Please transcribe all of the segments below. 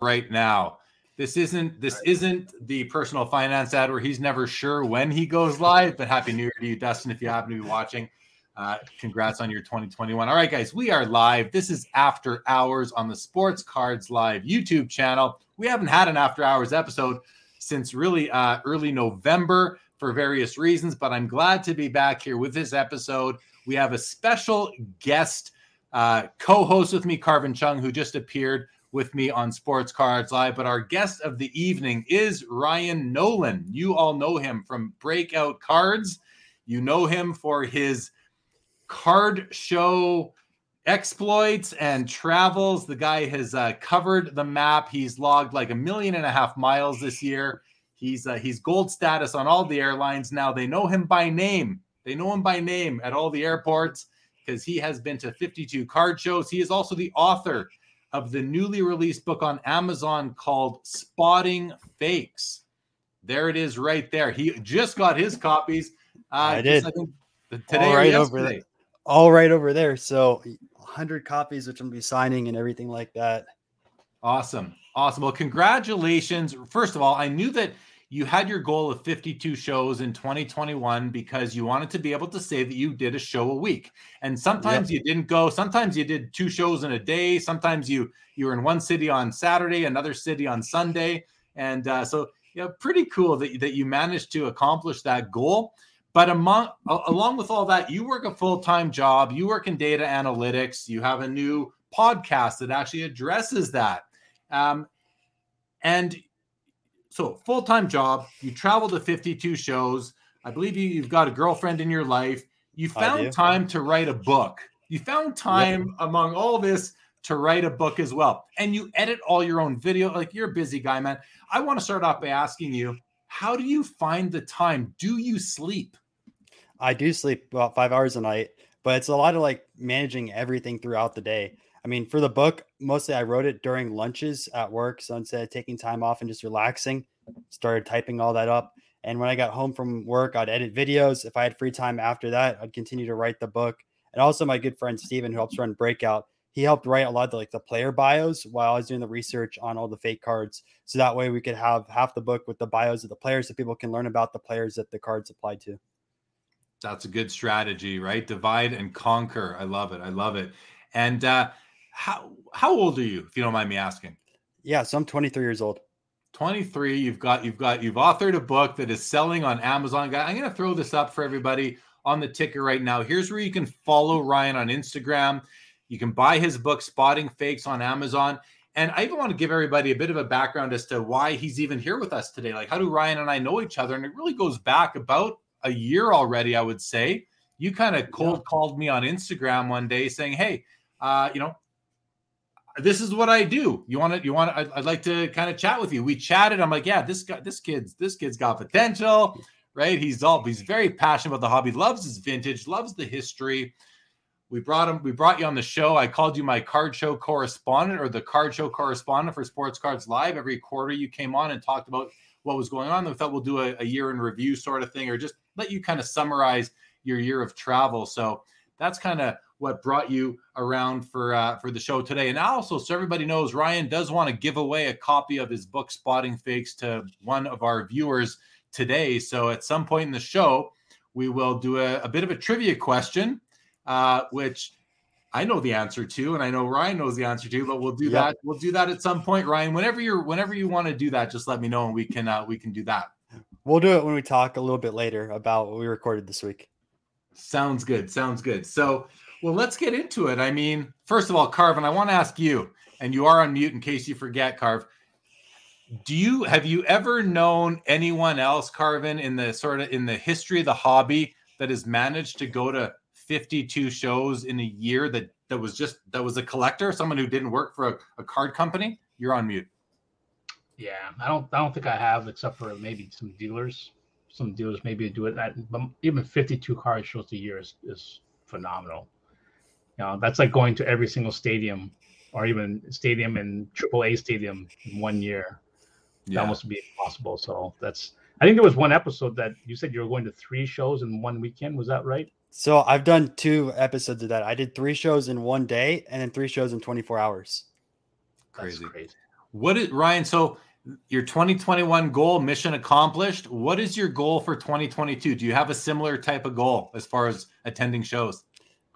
right now. This isn't this isn't the personal finance ad where he's never sure when he goes live. But happy New Year to you, Dustin, if you happen to be watching. Uh, congrats on your 2021. All right, guys, we are live. This is After Hours on the Sports Cards Live YouTube channel. We haven't had an After Hours episode since really uh, early November for various reasons, but I'm glad to be back here with this episode. We have a special guest uh, co host with me, Karvin Cheung, who just appeared with me on Sports Cards Live. But our guest of the evening is Ryan Nolan. You all know him from Breakout Cards. You know him for his card show exploits and travels. The guy has uh, covered the map. He's logged like a million and a half miles this year. He's uh, he's gold status on all the airlines now. They know him by name. They know him by name at all the airports because he has been to 52 card shows. He is also the author of the newly released book on Amazon called Spotting Fakes. There it is, right there. He just got his copies. Uh, I did. I today all right over there. All right over there. So 100 copies, which I'm be signing and everything like that. Awesome. Awesome. Well, congratulations. First of all, I knew that you had your goal of 52 shows in 2021 because you wanted to be able to say that you did a show a week. And sometimes yep. you didn't go, sometimes you did two shows in a day, sometimes you you were in one city on Saturday, another city on Sunday. And uh, so yeah, pretty cool that, that you managed to accomplish that goal. But among along with all that, you work a full-time job, you work in data analytics, you have a new podcast that actually addresses that. Um, and so full time job. You travel to 52 shows. I believe you, you've got a girlfriend in your life. You found time to write a book. You found time yep. among all this to write a book as well. And you edit all your own video. Like you're a busy guy, man. I want to start off by asking you, how do you find the time? Do you sleep? I do sleep about five hours a night, but it's a lot of like managing everything throughout the day. I mean, for the book, mostly I wrote it during lunches at work. So instead of taking time off and just relaxing, started typing all that up. And when I got home from work, I'd edit videos. If I had free time after that, I'd continue to write the book. And also my good friend Steven, who helps run Breakout, he helped write a lot of the, like the player bios while I was doing the research on all the fake cards. So that way we could have half the book with the bios of the players so people can learn about the players that the cards apply to. That's a good strategy, right? Divide and conquer. I love it. I love it. And uh, how how old are you, if you don't mind me asking? Yeah, so I'm 23 years old. 23. You've got you've got you've authored a book that is selling on Amazon. I'm going to throw this up for everybody on the ticker right now. Here's where you can follow Ryan on Instagram. You can buy his book Spotting Fakes on Amazon. And I even want to give everybody a bit of a background as to why he's even here with us today. Like, how do Ryan and I know each other? And it really goes back about a year already, I would say. You kind of cold called me on Instagram one day saying, Hey, uh, you know, this is what I do. You want to, you want to, I'd, I'd, like to kind of chat with you. We chatted. I'm like, yeah, this guy, this kid's, this kid's got potential, right? He's all, he's very passionate about the hobby, loves his vintage, loves the history. We brought him, we brought you on the show. I called you my card show correspondent or the card show correspondent for Sports Cards Live. Every quarter you came on and talked about what was going on. We thought we'll do a, a year in review sort of thing, or just let you kind of summarize your year of travel. So that's kind of what brought you around for uh, for the show today. And also, so everybody knows, Ryan does want to give away a copy of his book Spotting Fakes to one of our viewers today. So at some point in the show, we will do a, a bit of a trivia question, uh, which I know the answer to, and I know Ryan knows the answer to. But we'll do that. We'll do that at some point, Ryan. Whenever you're, whenever you want to do that, just let me know, and we can uh, we can do that. We'll do it when we talk a little bit later about what we recorded this week. Sounds good. Sounds good. So well, let's get into it. I mean, first of all, Karvin, I want to ask you, and you are on mute in case you forget, Carv. Do you have you ever known anyone else, Karvin, in the sort of in the history of the hobby that has managed to go to 52 shows in a year that that was just that was a collector, someone who didn't work for a, a card company? You're on mute. Yeah, I don't I don't think I have, except for maybe some dealers. Some dealers maybe do it. That, but even 52 card shows a year is, is phenomenal. You know, that's like going to every single stadium or even stadium and AAA stadium in one year. Yeah. That must be impossible. So that's I think there was one episode that you said you were going to three shows in one weekend. Was that right? So I've done two episodes of that. I did three shows in one day and then three shows in 24 hours. Crazy. That's crazy. What is Ryan? So your 2021 goal, mission accomplished. What is your goal for 2022? Do you have a similar type of goal as far as attending shows?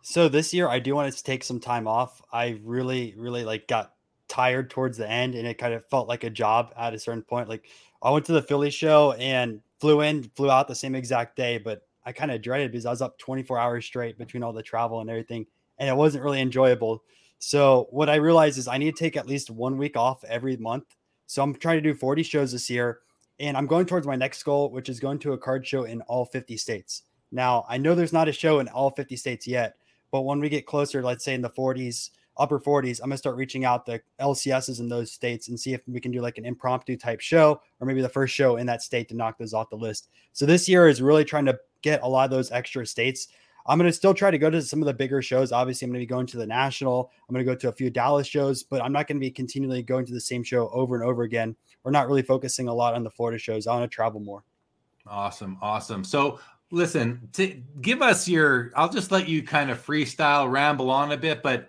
So this year I do want to take some time off. I really, really like got tired towards the end and it kind of felt like a job at a certain point. Like I went to the Philly show and flew in, flew out the same exact day, but I kind of dreaded because I was up 24 hours straight between all the travel and everything, and it wasn't really enjoyable. So what I realized is I need to take at least one week off every month. So I'm trying to do 40 shows this year, and I'm going towards my next goal, which is going to a card show in all 50 states. Now I know there's not a show in all 50 states yet, but when we get closer, let's say in the 40s, upper 40s, I'm gonna start reaching out the LCSs in those states and see if we can do like an impromptu type show or maybe the first show in that state to knock those off the list. So this year is really trying to get a lot of those extra states. I'm going to still try to go to some of the bigger shows. Obviously, I'm going to be going to the national. I'm going to go to a few Dallas shows, but I'm not going to be continually going to the same show over and over again. We're not really focusing a lot on the Florida shows. I want to travel more. Awesome. Awesome. So, listen, to give us your, I'll just let you kind of freestyle, ramble on a bit, but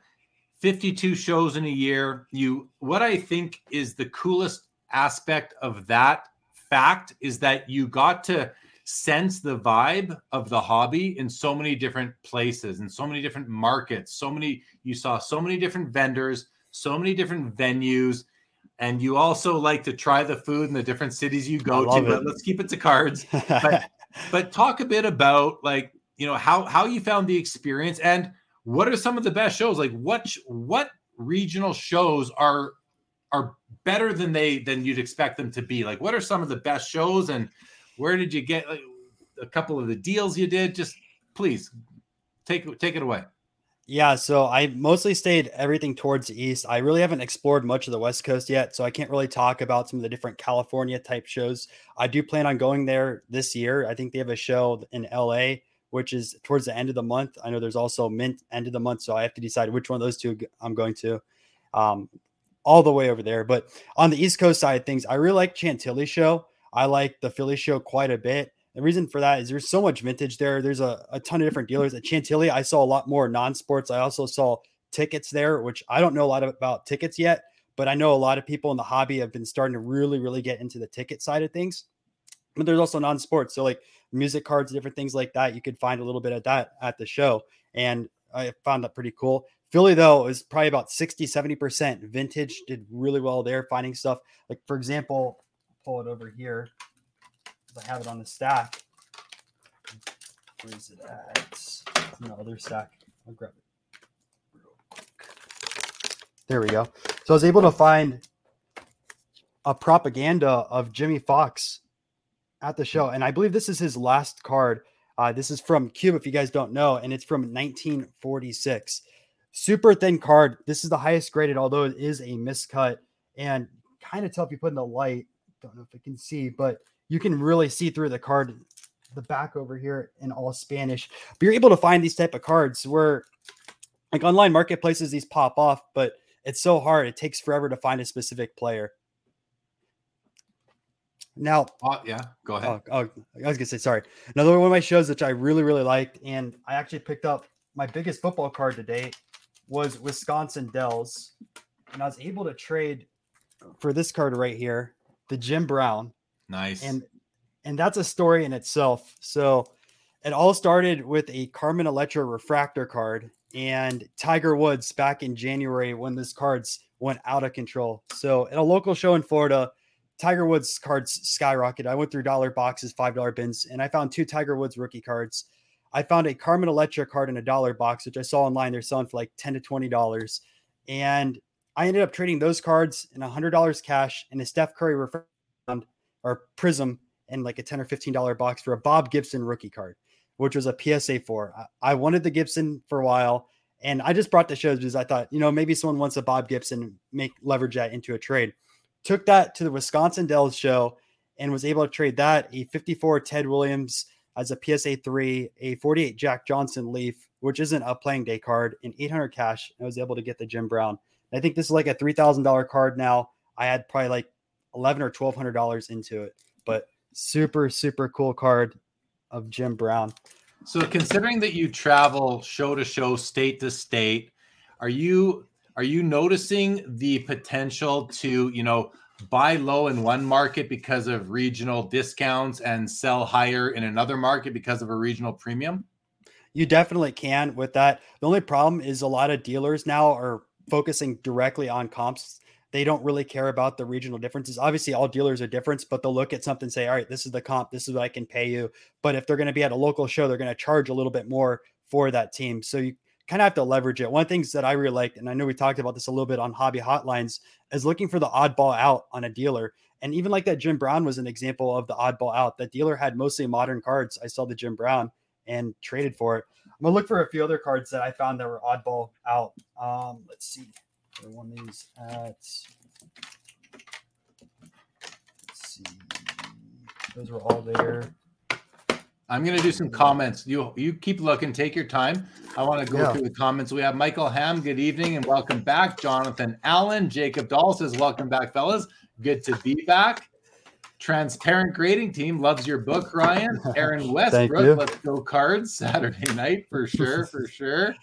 52 shows in a year. You, what I think is the coolest aspect of that fact is that you got to sense the vibe of the hobby in so many different places and so many different markets. So many, you saw so many different vendors, so many different venues. And you also like to try the food in the different cities you go to. It. But let's keep it to cards. but, but talk a bit about like, you know, how how you found the experience and what are some of the best shows? Like what what regional shows are are better than they than you'd expect them to be? Like what are some of the best shows and where did you get like, a couple of the deals you did? Just please take take it away. Yeah, so I mostly stayed everything towards the east. I really haven't explored much of the West Coast yet, so I can't really talk about some of the different California type shows. I do plan on going there this year. I think they have a show in LA, which is towards the end of the month. I know there's also Mint end of the month, so I have to decide which one of those two I'm going to. Um, all the way over there. But on the East Coast side of things, I really like Chantilly show. I like the Philly show quite a bit. The reason for that is there's so much vintage there. There's a, a ton of different dealers at Chantilly. I saw a lot more non sports. I also saw tickets there, which I don't know a lot about tickets yet, but I know a lot of people in the hobby have been starting to really, really get into the ticket side of things. But there's also non sports. So, like music cards, different things like that. You could find a little bit of that at the show. And I found that pretty cool. Philly, though, is probably about 60, 70% vintage, did really well there, finding stuff. Like, for example, pull it over here. I have it on the stack. Where is it at? No other stack. I'll grab it. real quick. There we go. So I was able to find a propaganda of Jimmie Foxx at the show, and I believe this is his last card. Uh, this is from Cube, if you guys don't know, and it's from 1946. Super thin card. This is the highest graded, although it is a miscut, and kind of tough. you put in the light don't know if I can see, but you can really see through the card, the back over here in all Spanish. But you're able to find these type of cards where, like online marketplaces, these pop off, but it's so hard. It takes forever to find a specific player. Now, uh, yeah, go ahead. Oh, oh, I was gonna say sorry. Another one of my shows which I really really liked, and I actually picked up my biggest football card to date was Wisconsin Dells, and I was able to trade for this card right here the Jim Brown. Nice. And and that's a story in itself. So it all started with a Carmen Electra refractor card and Tiger Woods back in January when this cards went out of control. So at a local show in Florida, Tiger Woods cards skyrocketed. I went through dollar boxes, five dollar bins, and I found two Tiger Woods rookie cards. I found a Carmen Electra card in a dollar box, which I saw online. They're selling for like ten to twenty dollars, and I ended up trading those cards in $100 cash and a Steph Curry refund or prism and like a 10 or $15 box for a Bob Gibson rookie card, which was a PSA 4. I wanted the Gibson for a while and I just brought the shows because I thought, you know, maybe someone wants a Bob Gibson, make leverage that into a trade. Took that to the Wisconsin Dells show and was able to trade that a 54 Ted Williams as a PSA 3, a 48 Jack Johnson Leaf, which isn't a playing day card, in 800 cash. I was able to get the Jim Brown. I think this is like a three thousand dollar card now. I had probably like eleven or twelve hundred dollars into it, super super cool card of Jim Brown. So considering that you travel show to show, state to state, are you are you noticing the potential to, you know, buy low in one market because of regional discounts and sell higher in another market because of a regional premium? You definitely can with that. The only problem is a lot of dealers now are focusing directly on comps. They don't really care about the regional differences. Obviously, all dealers are different, but they'll look at something and say, all right, this is the comp, this is what I can pay you. But if they're going to be at a local show, they're going to charge a little bit more for that team. So you kind of have to leverage it. One of the things that I really liked, and I know we talked about this a little bit on hobby hotlines, is looking for the oddball out on a dealer. And even like that Jim Brown was an example of the oddball out. That dealer had mostly modern cards. I saw the Jim Brown and traded for it. I'm gonna look for a few other cards that I found that were oddball out. Um, let's see. The one is at let's see. Those were all there. I'm going to do some comments. You you keep looking. Take your time. I want to go yeah. through the comments. We have Michael Ham. Good evening and welcome back. Jonathan Allen. Jacob Dahl says, "Welcome back, fellas. Good to be back." Transparent Grading Team loves your book, Ryan. Aaron Westbrook, let's go cards Saturday night for sure, for sure.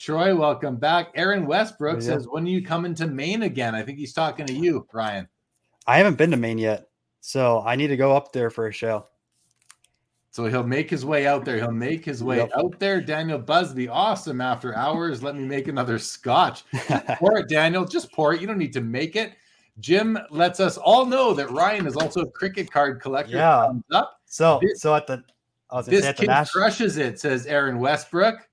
Troy, welcome back. Aaron Westbrook yeah. says, "When are you coming to Maine again?" I think he's talking to you, Ryan. I haven't been to Maine yet, so I need to go up there for a show. So he'll make his way out there. He'll make his way yep. out there. Daniel Busby, awesome. After hours, let me make another scotch. pour it, Daniel. Just pour it. You don't need to make it. Jim lets us all know that Ryan is also a cricket card collector. Yeah. Up. So, this, so at the this kid national... crushes it. Says Aaron Westbrook.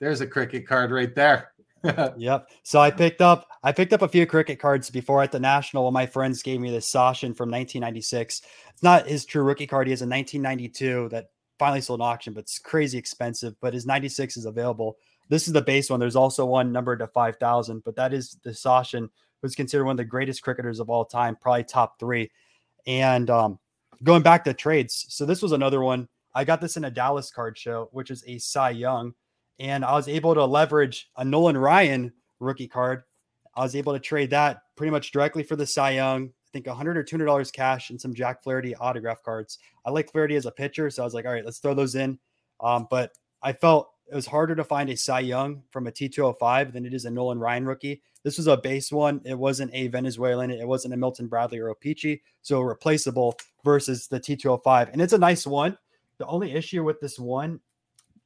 There's a cricket card right there. yep. So I picked up I picked up a few cricket cards before at the national. When my friends gave me this Sachin from 1996. It's not his true rookie card. He has a 1992 that finally sold in auction, but it's crazy expensive. But his 96 is available. This is the base one. There's also one numbered to 5,000, but that is the Sachin, who's considered one of the greatest cricketers of all time, probably top three. And um, going back to trades, so this was another one. I got this in a Dallas card show, which is a Cy Young, and I was able to leverage a Nolan Ryan rookie card. I was able to trade that pretty much directly for the Cy Young I think 100 or 200 dollars cash and some Jack Flaherty autograph cards. I like Flaherty as a pitcher, so I was like, all right, let's throw those in. Um, but I felt it was harder to find a Cy Young from a T205 than it is a Nolan Ryan rookie. This was a base one. It wasn't a Venezuelan. It wasn't a Milton Bradley or Peachy. So replaceable versus the T205. And it's a nice one. The only issue with this one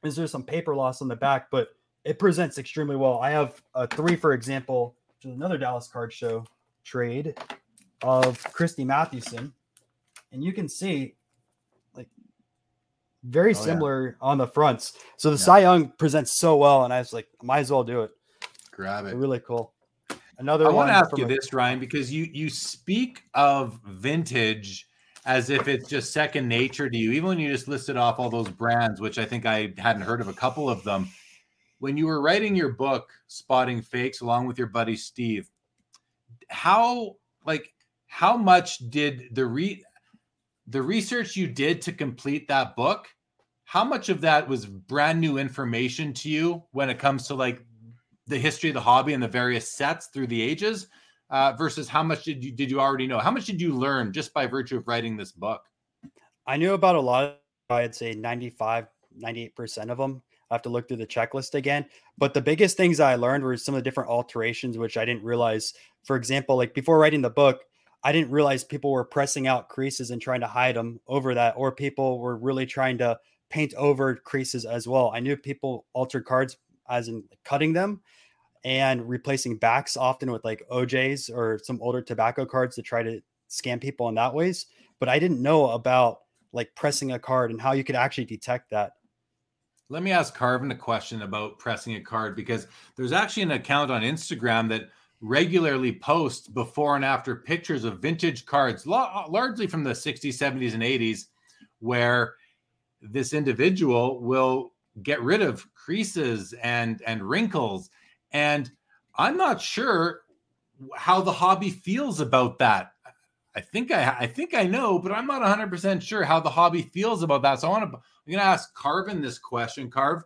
is there's some paper loss on the back, but it presents extremely well. I have a three, for example, which is another Dallas card show trade of Christy Mathewson, and you can see like very oh, similar yeah. on the fronts. So the yeah. Cy Young presents so well, and I was like, might as well do it. Grab it. Really cool. Another. I want to ask you a- this, Ryan, because you you speak of vintage as if it's just second nature to you, even when you just listed off all those brands, which I think I hadn't heard of a couple of them. When you were writing your book, Spotting Fakes, along with your buddy Steve, how like how much did the re the research you did to complete that book how much of that was brand new information to you when it comes to like the history of the hobby and the various sets through the ages uh, versus how much did you did you already know? How much did you learn just by virtue of writing this book? I knew about a lot i'd say 95 98% of them i have to look through the checklist again. But the biggest things i learned were some of the different alterations which i didn't realize. For example like before writing the book I didn't realize people were pressing out creases and trying to hide them over that, or people were really trying to paint over creases as well. I knew people altered cards as in cutting them and replacing backs often with like OJs or some older tobacco cards to try to scam people in that ways. But I didn't know about like pressing a card and how you could actually detect that. Let me ask Karvin a question about pressing a card because there's actually an account on Instagram that regularly posts before and after pictures of vintage cards, largely from the 60s, 70s, and 80s, where this individual will get rid of creases and and wrinkles and i'm not sure how the hobby feels about that. I think i i think i know but i'm not 100% sure how the hobby feels about that. So i want to i'm going to ask karvin this question. Carve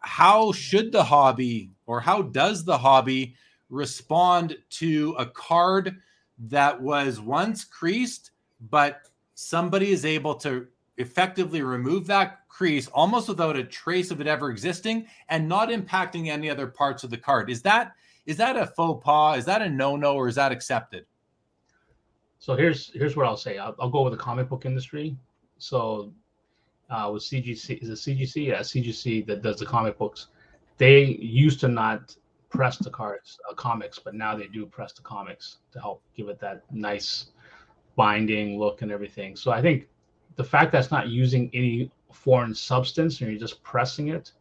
how should the hobby or how does the hobby respond to a card that was once creased, but somebody is able to effectively remove that crease almost without a trace of it ever existing and not impacting any other parts of the card. Is that Is that a faux pas? Is that a no no, or is that accepted? So here's here's what I'll say. I'll, I'll go with the comic book industry. So uh, with CGC, is it CGC? Yeah, CGC that does the comic books. They used to not press the cards, uh, comics, but now they do press the comics to help give it that nice binding look and everything. So I think the fact that's not using any foreign substance and you're just pressing it,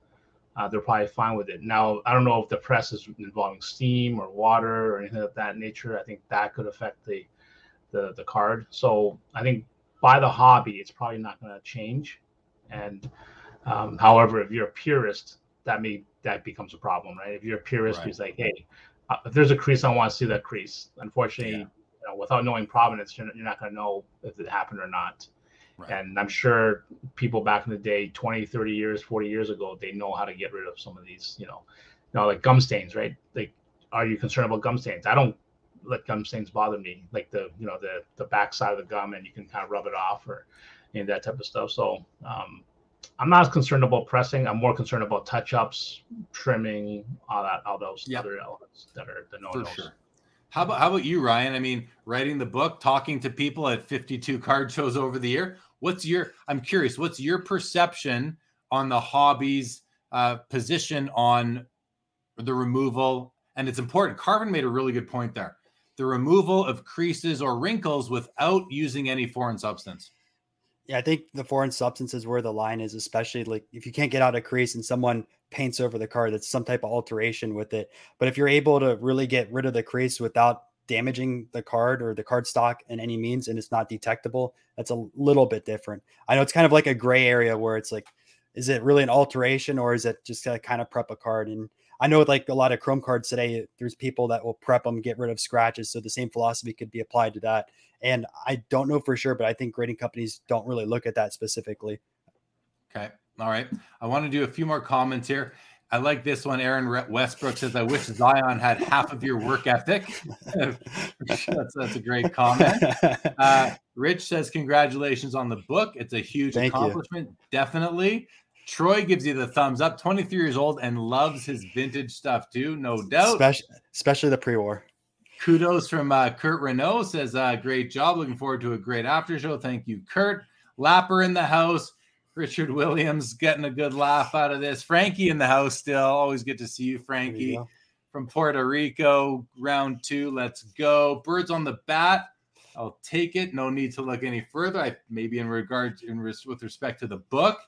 uh, they're probably fine with it. Now, I don't know if the press is involving steam or water or anything of that nature. I think that could affect the the, the card. So I think by the hobby, it's probably not going to change. And um, however, if you're a purist, that may that becomes a problem, right? If you're a purist right. who's like, hey, uh, if there's a crease, I want to see that crease. Unfortunately, yeah. you know, without knowing provenance, you're, you're not going to know if it happened or not. Right. And I'm sure people back in the day, 20, 30 years, 40 years ago, they know how to get rid of some of these, you know, you know, like gum stains, right? Like, are you concerned about gum stains? I don't let gum stains bother me, like the, you know, the the back side of the gum, and you can kind of rub it off or and that type of stuff. So um, I'm not as concerned about pressing. I'm more concerned about touch ups, trimming, all that, all those yep. other elements that are the no nos. Sure. How about how about you, Ryan? I mean, writing the book, talking to people at 52 card shows over the year. What's your? I'm curious. What's your perception on the hobby's uh, position on the removal? And it's important. Karvin made a really good point there. The removal of creases or wrinkles without using any foreign substance. Yeah, I think the foreign substance is where the line is, especially like if you can't get out a crease and someone paints over the card, that's some type of alteration with it. But if you're able to really get rid of the crease without damaging the card or the card stock in any means and it's not detectable, that's a little bit different. I know it's kind of like a gray area where it's like, is it really an alteration or is it just to kind of prep a card? And I know like a lot of Chrome cards today, there's people that will prep them, get rid of scratches. So the same philosophy could be applied to that. And I don't know for sure, but I think grading companies don't really look at that specifically. Okay. All right. I want to do a few more comments here. I like this one. Aaron Westbrook says, I wish Zion had half of your work ethic. that's, that's, a great comment. Uh, Rich says, Congratulations on the book. It's a huge Thank accomplishment. You. Definitely. Troy gives you the thumbs up. 23 years old and loves his vintage stuff too, no doubt. Especially, especially the pre war. Kudos from uh, Kurt Renault says, uh, Great job. Looking forward to a great after show. Thank you, Kurt. Lapper in the house. Richard Williams getting a good laugh out of this. Frankie in the house still. Always good to see you, Frankie. You From Puerto Rico, round two. Let's go. Birds on the bat. I'll take it. No need to look any further. I maybe in regard in res, with respect to the book.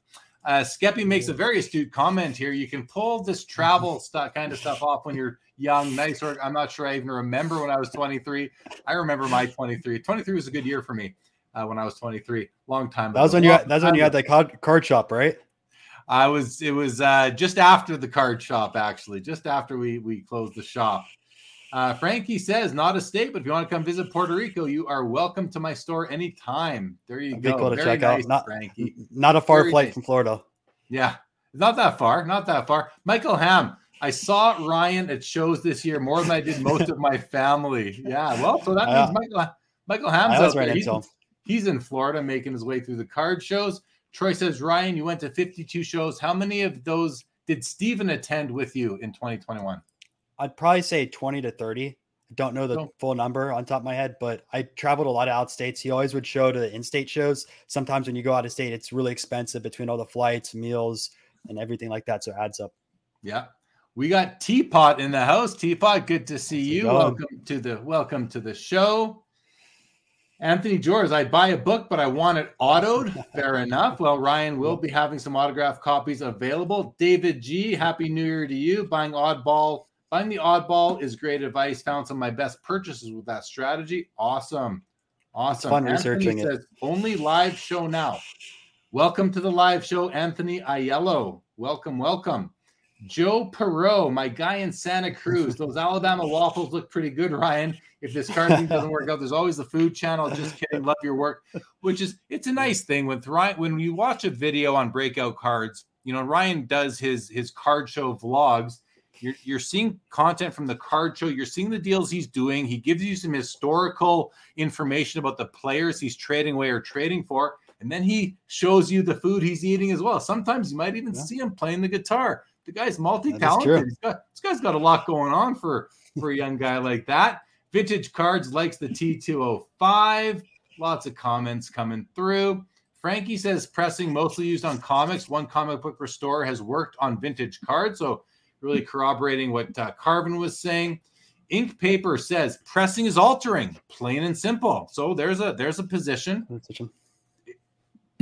Uh, Skeppy makes a very astute comment here. You can pull this travel stuff kind of stuff off when you're young, nice. Or I'm not sure I even remember when I was 23. I remember my 23. 23 was a good year for me uh, when I was 23. Long time. That was when you. Had, that's when you had the card, card shop, right? I was. It was uh, just after the card shop, actually, just after we we closed the shop. Uh, Frankie says, not a state, but if you want to come visit Puerto Rico, you are welcome to my store anytime. There you That'd go. Cool to Very check nice, out. Not, Frankie. Not a far Very flight nice. from Florida. Yeah, not that far. Not that far. Michael Ham. I saw Ryan at shows this year more than I did most of my family. Yeah, well, so that means Michael Michael Ham's out there. He's, he's in Florida making his way through the card shows. Troy says, Ryan, you went to 52 shows. How many of those did Steven attend with you in 2021? I'd probably say 20 to 30. I don't know the oh. full number on top of my head, but I traveled a lot of out states. He always would show to the in-state shows. Sometimes when you go out of state, it's really expensive between all the flights, meals, and everything like that. So it adds up. Yeah. We got Teapot in the house. Teapot, good to see you. Welcome to the welcome to the show. Anthony George, I'd buy a book, but I want it autoed. Fair enough. Well, Ryan will be having some autograph copies available. David G, Happy New Year to you. Buying oddball, buying the oddball is great advice. Found some of my best purchases with that strategy. Awesome. Awesome. fun Anthony researching says, it. Only live show now. Welcome to the live show, Anthony Aiello. Welcome, welcome. Joe Perot, my guy in Santa Cruz. Those Alabama waffles look pretty good, Ryan. If this card thing doesn't work out, there's always the food channel. Just kidding. Love your work. Which is it's a nice thing when Ryan. When you watch a video on breakout cards, you know, Ryan does his his card show vlogs. You're, you're seeing content from the card show. You're seeing the deals he's doing. He gives you some historical information about the players he's trading away or trading for. And then he shows you the food he's eating as well. Sometimes you might even yeah. see him playing the guitar the guy's multi-talented. This guy's got a lot going on for for a young guy like that. Vintage Cards likes the T205. Lots of comments coming through. Frankie says pressing mostly used on comics. One comic book restorer has worked on vintage cards. So, really corroborating what uh, Karvin was saying. Ink paper says pressing is altering, plain and simple. So there's a there's a position.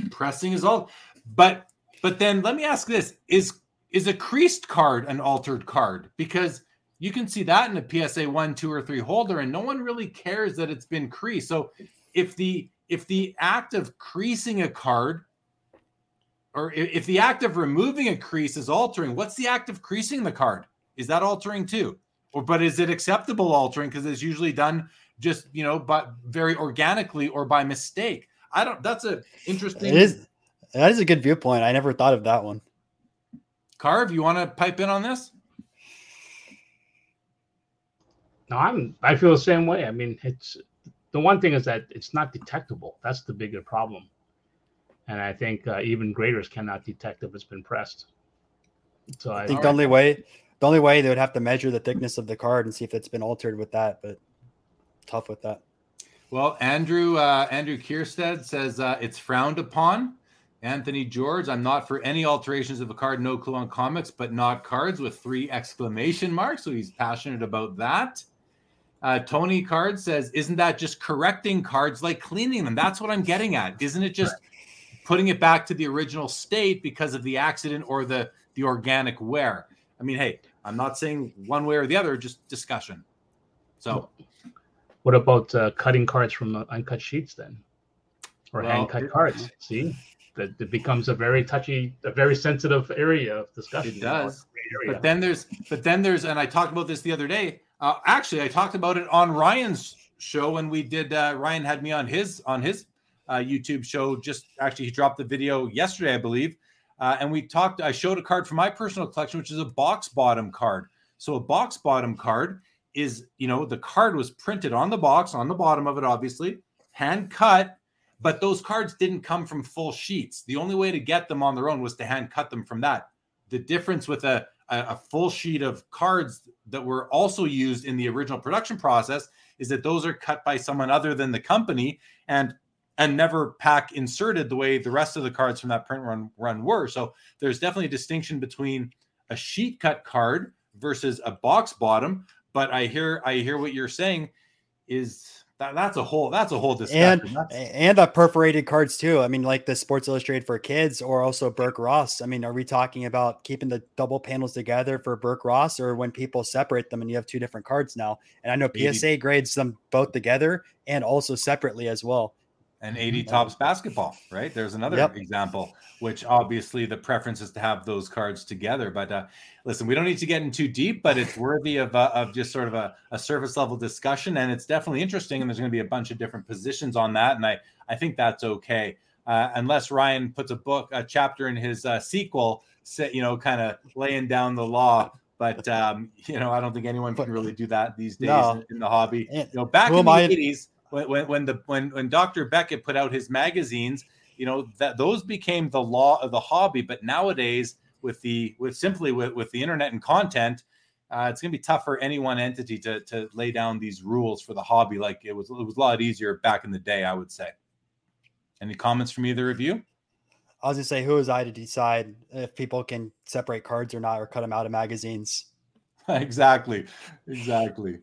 Pressing is all, but but then let me ask this: is is a creased card an altered card? Because you can see that in a PSA one, two, or three holder, and no one really cares that it's been creased. So if the if the act of creasing a card or if the act of removing a crease is altering, what's the act of creasing the card? Is that altering too? Or but is it acceptable altering because it's usually done just you know but very organically or by mistake? I don't. That's a interesting. That is a good viewpoint. I never thought of that one. Carve, you want to pipe in on this? No, I'm. I feel the same way. I mean, it's the one thing is that it's not detectable. That's the bigger problem, and I think uh, even graders cannot detect if it's been pressed. So I, I think the only way, the only way they would have to measure the thickness of the card and see if it's been altered with that, but tough with that. Well, Andrew uh, Andrew Kierstead says uh, it's frowned upon. Anthony George, I'm not for any alterations of a card, no clue on comics, but not cards with three exclamation marks. So he's passionate about that. Uh, Tony Card says, Isn't that just correcting cards like cleaning them? That's what I'm getting at. Isn't it just putting it back to the original state because of the accident or the, the organic wear? I mean, hey, I'm not saying one way or the other, just discussion. So, what about uh, cutting cards from uh, uncut sheets then? Or well, hand cut cards? See? That it becomes a very touchy, a very sensitive area of discussion. It does. But then there's, but then there's, and I talked about this the other day. Uh, actually, I talked about it on Ryan's show when we did. Uh, Ryan had me on his on his uh, YouTube show. Just actually, he dropped the video yesterday, I believe, uh, and we talked. I showed a card from my personal collection, which is a box bottom card. So a box bottom card is, you know, the card was printed on the box on the bottom of it, obviously, hand cut but those cards didn't come from full sheets. The only way to get them on their own was to hand cut them from that. The difference with a, a, full sheet of cards that were also used in the original production process is that those are cut by someone other than the company and and never pack inserted the way the rest of the cards from that print run run were. So there's definitely a distinction between a sheet cut card versus a box bottom. But I hear I hear what you're saying is that, that's a whole that's a whole discussion. And that's... and a perforated cards too. I mean, like the Sports Illustrated for kids or also Berk Ross. I mean, are we talking about keeping the double panels together for Berk Ross or when people separate them and you have two different cards now? And I know PSA grades them both together and also separately as well and 80 Topps basketball, right? There's another yep. example, which obviously the preference is to have those cards together. But uh, listen, we don't need to get in too deep, but it's worthy of, uh, of just sort of a, a surface level discussion. And it's definitely interesting. And there's going to be a bunch of different positions on that. And I, I think that's okay. Uh, unless Ryan puts a book, a chapter in his uh, sequel, you know, kind of laying down the law but um, you know, I don't think anyone can really do that these days no. in, in, the hobby. You know, back in the eighties, when, when the when when Dr. Beckett put out his magazines, you know that those became the law of the hobby. But nowadays, with the with simply with, with the internet and content, uh, it's going to be tough for any one entity to to lay down these rules for the hobby. Like it was it was a lot easier back in the day, I would say. Any comments from either of you? I was gonna say, who is I to decide if people can separate cards or not, or cut them out of magazines? exactly, exactly.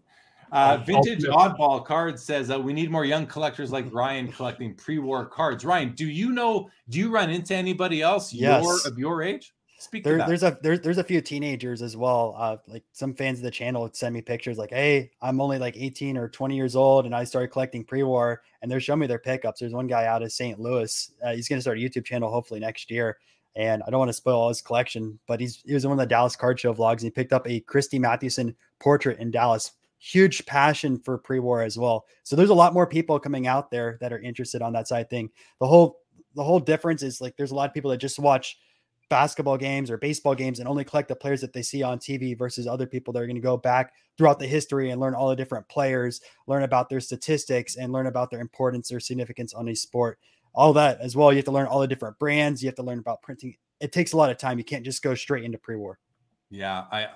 Uh, vintage oddball cards says uh, we need more young collectors like Ryan collecting pre-war cards. Ryan, do you know? Do you run into anybody else yes. your of your age? Speak there, there's a there's there's a few teenagers as well. Uh, like some fans of the channel would send me pictures like, "Hey, I'm only like 18 or 20 years old, and I started collecting pre-war." And they're showing me their pickups. There's one guy out of St. Louis. Uh, he's going to start a YouTube channel hopefully next year. And I don't want to spoil all his collection, but he's he was in one of the Dallas Card Show vlogs, and he picked up a Christy Mathewson portrait in Dallas huge passion for pre-war as well. So there's a lot more people coming out there that are interested on that side thing. The whole the whole difference is like there's a lot of people that just watch basketball games or baseball games and only collect the players that they see on TV versus other people that are going to go back throughout the history and learn all the different players, learn about their statistics and learn about their importance or significance on a sport. All that as well. You have to learn all the different brands. You have to learn about printing. It takes a lot of time. You can't just go straight into pre-war. Yeah, I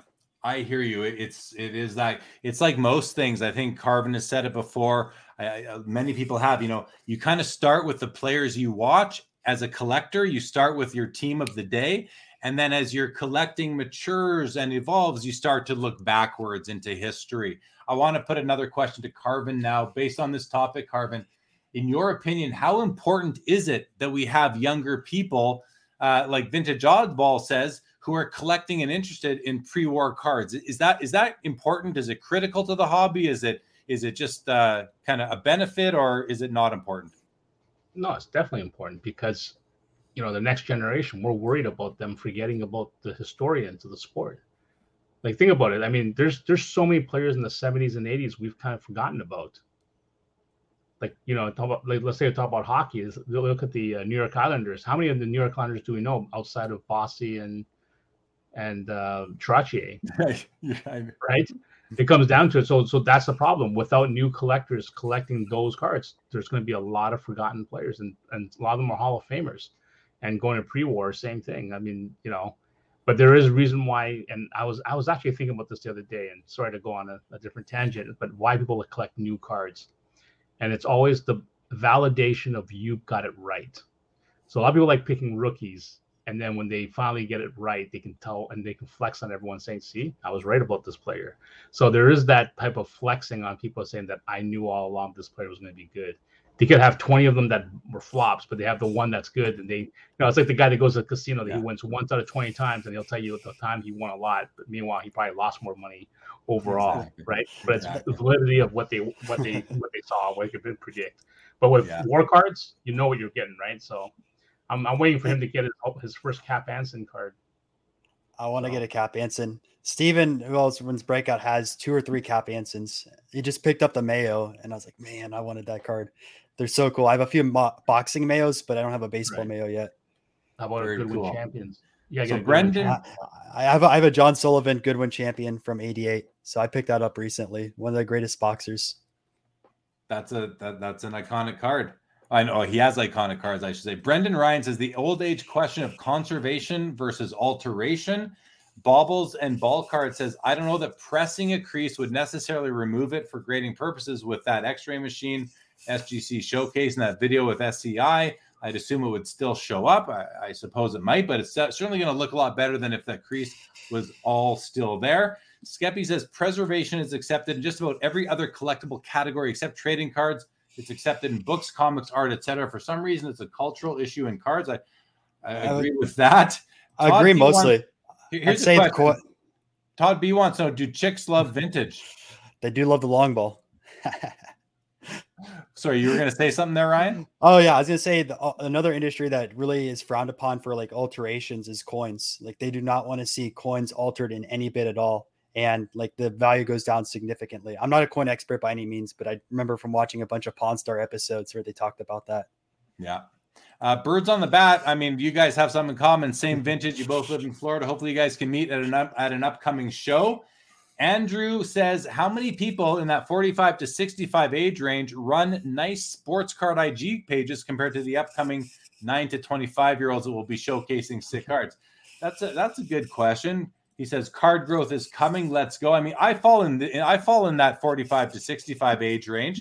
I hear you. It's it is that it's like most things. I think Karvin has said it before. I, I, uh, many people have. You know, you kind of start with the players you watch as a collector. You start with your team of the day, and then as your collecting matures and evolves, you start to look backwards into history. I want to put another question to Karvin now, based on this topic, Karvin. In your opinion, how important is it that we have younger people, uh, like Vintage Oddball says, who are collecting and interested in pre-war cards. Is that is that important? Is it critical to the hobby? Is it is it just uh, kind of a benefit, or is it not important? No, it's definitely important because you know the next generation. We're worried about them forgetting about the historians of the sport. Like think about it. I mean, there's there's so many players in the 70s and 80s we've kind of forgotten about. Like you know, talk about like let's say we talk about hockey. Look at the uh, New York Islanders. How many of the New York Islanders do we know outside of Bossy and and uh, Trottier, yeah, right? It comes down to it. So, so that's the problem. Without new collectors collecting those cards, there's going to be a lot of forgotten players, and and a lot of them are Hall of Famers. And going to pre-war, same thing. I mean, you know, but there is a reason why. And I was I was actually thinking about this the other day, and sorry to go on a, a different tangent, but why people collect new cards, and it's always the validation of you got it right. So a lot of people like picking rookies and then when they finally get it right they can tell and they can flex on everyone saying see i was right about this player so there is that type of flexing on people saying that i knew all along this player was going to be good they could have 20 of them that were flops but they have the one that's good and they you know it's like the guy that goes to the casino that yeah. he wins once out of 20 times and he'll tell you at the time he won a lot but meanwhile he probably lost more money overall exactly. right but it's exactly. the validity of what they what they what they saw what they could predict but with yeah. war cards you know what you're getting right so I'm, I'm waiting for him to get his, his first Cap Anson card. I want to get a Cap Anson. Steven, who else runs Breakout, has two or three Cap Ansons. He just picked up the Mayo, and I was like, man, I wanted that card. They're so cool. I have a few mo- boxing Mayos, but I don't have a baseball right. Mayo yet. How about Very Goodwin cool. Champions? Yeah, so Brendan, I, I, have a, I have a John Sullivan Goodwin Champion from '88, so I picked that up recently. One of the greatest boxers. That's a that, that's an iconic card. I know he has iconic cards, I should say. Brendan Ryan says the old age question of conservation versus alteration. Baubles and ball card says, I don't know that pressing a crease would necessarily remove it for grading purposes with that x-ray machine SGC showcase and that video with SCI. I'd assume it would still show up. I, I suppose it might, but it's certainly going to look a lot better than if that crease was all still there. Skeppy says preservation is accepted in just about every other collectible category except trading cards. It's accepted in books, comics, art, etc. For some reason, it's a cultural issue in cards. I, I agree with that. I Todd agree B mostly. Wants, here's the question. Todd B wants to know: Do chicks love vintage? They do love the long ball. Sorry, you were going to say something there, Ryan? Oh yeah, I was going to say the, uh, another industry that really is frowned upon for like alterations is coins. Like they do not want to see coins altered in any bit at all and like the value goes down significantly. I'm not a coin expert by any means, but I remember from watching a bunch of Pawn Star episodes where they talked about that. Yeah. Uh, birds on the bat. I mean, you guys have something in common. Same vintage. You both live in Florida. Hopefully, you guys can meet at an up, at an upcoming show. Andrew says, how many people in that 45 to 65 age range run nice sports card IG pages compared to the upcoming nine to 25 year olds that will be showcasing sick cards? That's a that's a good question. He says card growth is coming. Let's go. I mean, I fall in the, I fall in that 45 to 65 age range,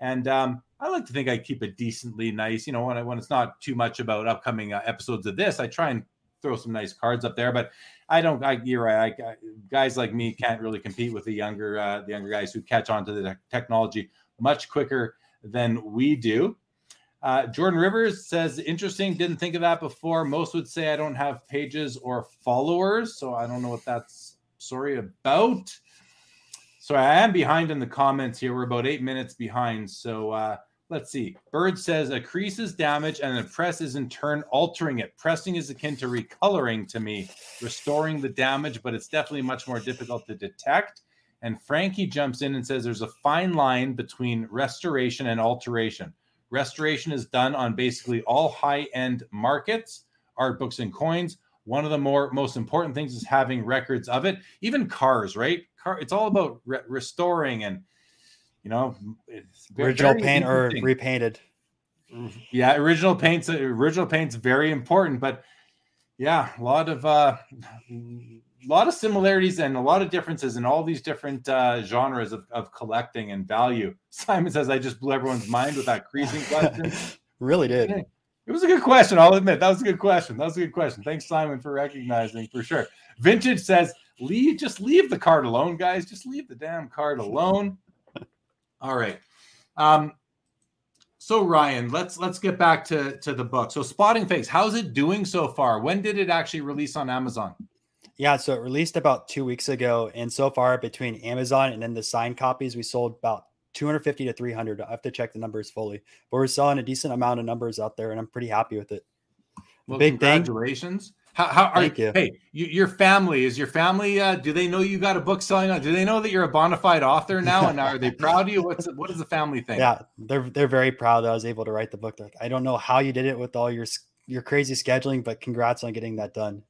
and um, I like to think I keep it decently nice. You know, when I, when it's not too much about upcoming uh, episodes of this, I try and throw some nice cards up there. But I don't. I, you're right. I, I, guys like me can't really compete with the younger uh, the younger guys who catch on to the technology much quicker than we do. Uh, Jordan Rivers says, interesting. Didn't think of that before. Most would say I don't have pages or followers. So I don't know what that's sorry about. So I am behind in the comments here. We're about eight minutes behind. So uh, let's see. Bird says a crease is damage and the press is in turn altering it. Pressing is akin to recoloring to me, restoring the damage, but it's definitely much more difficult to detect. And Frankie jumps in and says there's a fine line between restoration and alteration. Restoration is done on basically all high end markets, art books and coins. One of the more most important things is having records of it. Even cars, right? Car, it's all about re- restoring and you know, original paint or repainted. Yeah, original paints. Original paint's very important, but yeah, a lot of uh, lot of similarities and a lot of differences in all these different uh, genres of, of collecting and value. Simon says, I just blew everyone's mind with that creasing question. really did. It was a good question. I'll admit that was a good question. That was a good question. Thanks, Simon, for recognizing for sure. Vintage says, leave, just leave the card alone, guys. Just leave the damn card alone. All right. Um, so Ryan, let's let's get back to to the book. So Spotting Fakes, how's it doing so far? When did it actually release on Amazon? Yeah, so it released about two weeks ago, and so far between Amazon and then the signed copies, we sold about 250 to 300. I have to check the numbers fully, but we're selling a decent amount of numbers out there, and I'm pretty happy with it. Well, Big congratulations. Thing, how, how are Thank you? Hey, you, your family is your family? Uh, do they know you got a book selling? On? Do they know that you're a bona fide author now? And are they proud of you? What's what does the family think? Yeah, they're they're very proud that I was able to write the book. Like, I don't know how you did it with all your your crazy scheduling, but congrats on getting that done.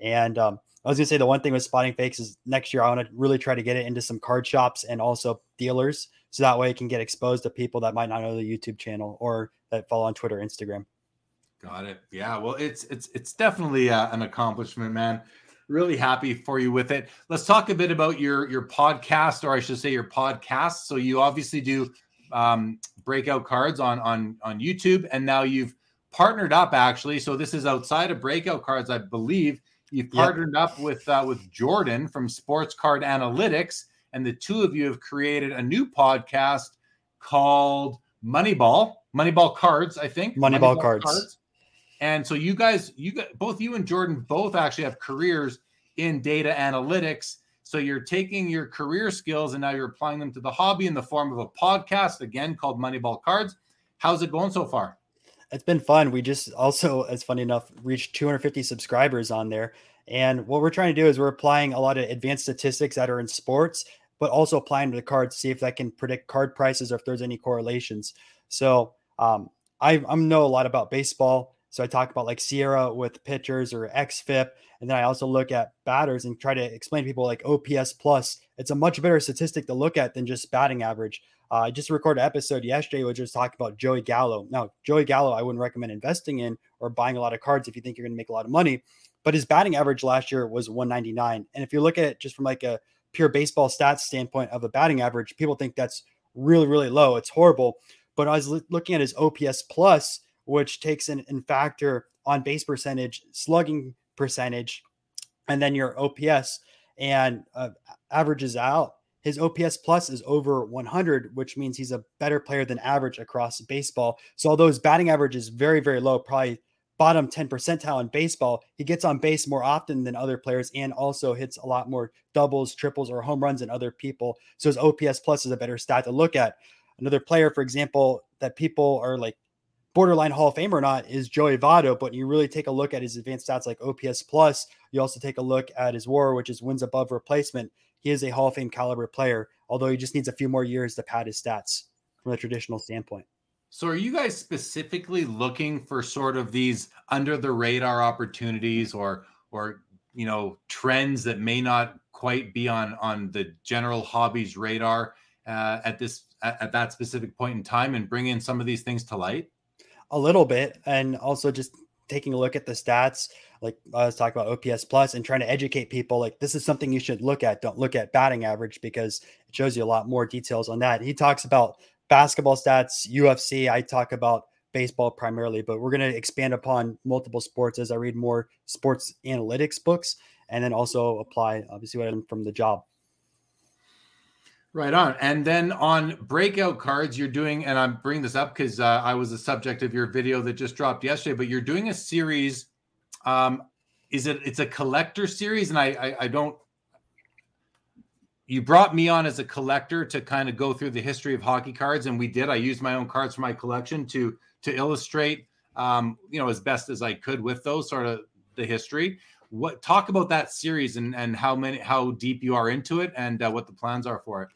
And um, I was gonna say the one thing with spotting fakes is next year I want to really try to get it into some card shops and also dealers, so that way it can get exposed to people that might not know the YouTube channel or that follow on Twitter, Instagram. Got it. Yeah. Well, it's it's it's definitely uh, an accomplishment, man. Really happy for you with it. Let's talk a bit about your your podcast, or I should say your podcast. So you obviously do um, breakout cards on on on YouTube, and now you've partnered up actually. So this is outside of breakout cards, I believe. You've partnered yep. up with uh, with Jordan from Sports Card Analytics, and the two of you have created a new podcast called Moneyball. Moneyball Cards, I think. Moneyball, Moneyball cards. cards. And so you guys, you got both you and Jordan both actually have careers in data analytics. So you're taking your career skills and now you're applying them to the hobby in the form of a podcast, again called Moneyball Cards. How's it going so far? It's been fun. We just also, as funny enough, reached 250 subscribers on there. And what we're trying to do is we're applying a lot of advanced statistics that are in sports, but also applying to the cards to see if that can predict card prices or if there's any correlations. So um, I, I know a lot about baseball. So I talk about like SIERA with pitchers or XFIP. And then I also look at batters and try to explain to people like OPS plus. It's a much better statistic to look at than just batting average. Uh, I just recorded an episode yesterday which was talking about Joey Gallo. Now, Joey Gallo, I wouldn't recommend investing in or buying a lot of cards if you think you're going to make a lot of money. But his batting average last year was 199. And if you look at it just from like a pure baseball stats standpoint of a batting average, people think that's really, really low. It's horrible. But I was looking at his OPS plus which takes in, in factor on base percentage, slugging percentage, and then your OPS and uh, averages out. His OPS plus is over 100, which means he's a better player than average across baseball. So although his batting average is very, very low, probably bottom 10 percentile in baseball, he gets on base more often than other players and also hits a lot more doubles, triples, or home runs than other people. So his OPS plus is a better stat to look at. Another player, for example, that people are like borderline Hall of Fame or not is Joey Votto. But you really take a look at his advanced stats like OPS plus. You also take a look at his WAR, which is wins above replacement. He is a Hall of Fame caliber player, although he just needs a few more years to pad his stats from a traditional standpoint. So, are you guys specifically looking for sort of these under the radar opportunities, or or you know trends that may not quite be on on the general hobbies radar uh, at this at, at that specific point in time, and bring in some of these things to light? a little bit, and also just taking a look at the stats. Like I was talking about OPS plus and trying to educate people. Like this is something you should look at. Don't look at batting average because it shows you a lot more details on that. He talks about basketball stats, UFC. I talk about baseball primarily, but we're going to expand upon multiple sports as I read more sports analytics books and then also apply obviously what I'm from the job. Right on. And then on breakout cards, you're doing, and I'm bringing this up because uh, I was the subject of your video that just dropped yesterday, but you're doing a series. Um, is it, it's a collector series. And I, I, I don't, you brought me on as a collector to kind of go through the history of hockey cards. And we did, I used my own cards for my collection to, to illustrate, um, you know, as best as I could with those sort of the history what talk about that series and and how many how deep you are into it and uh, what the plans are for it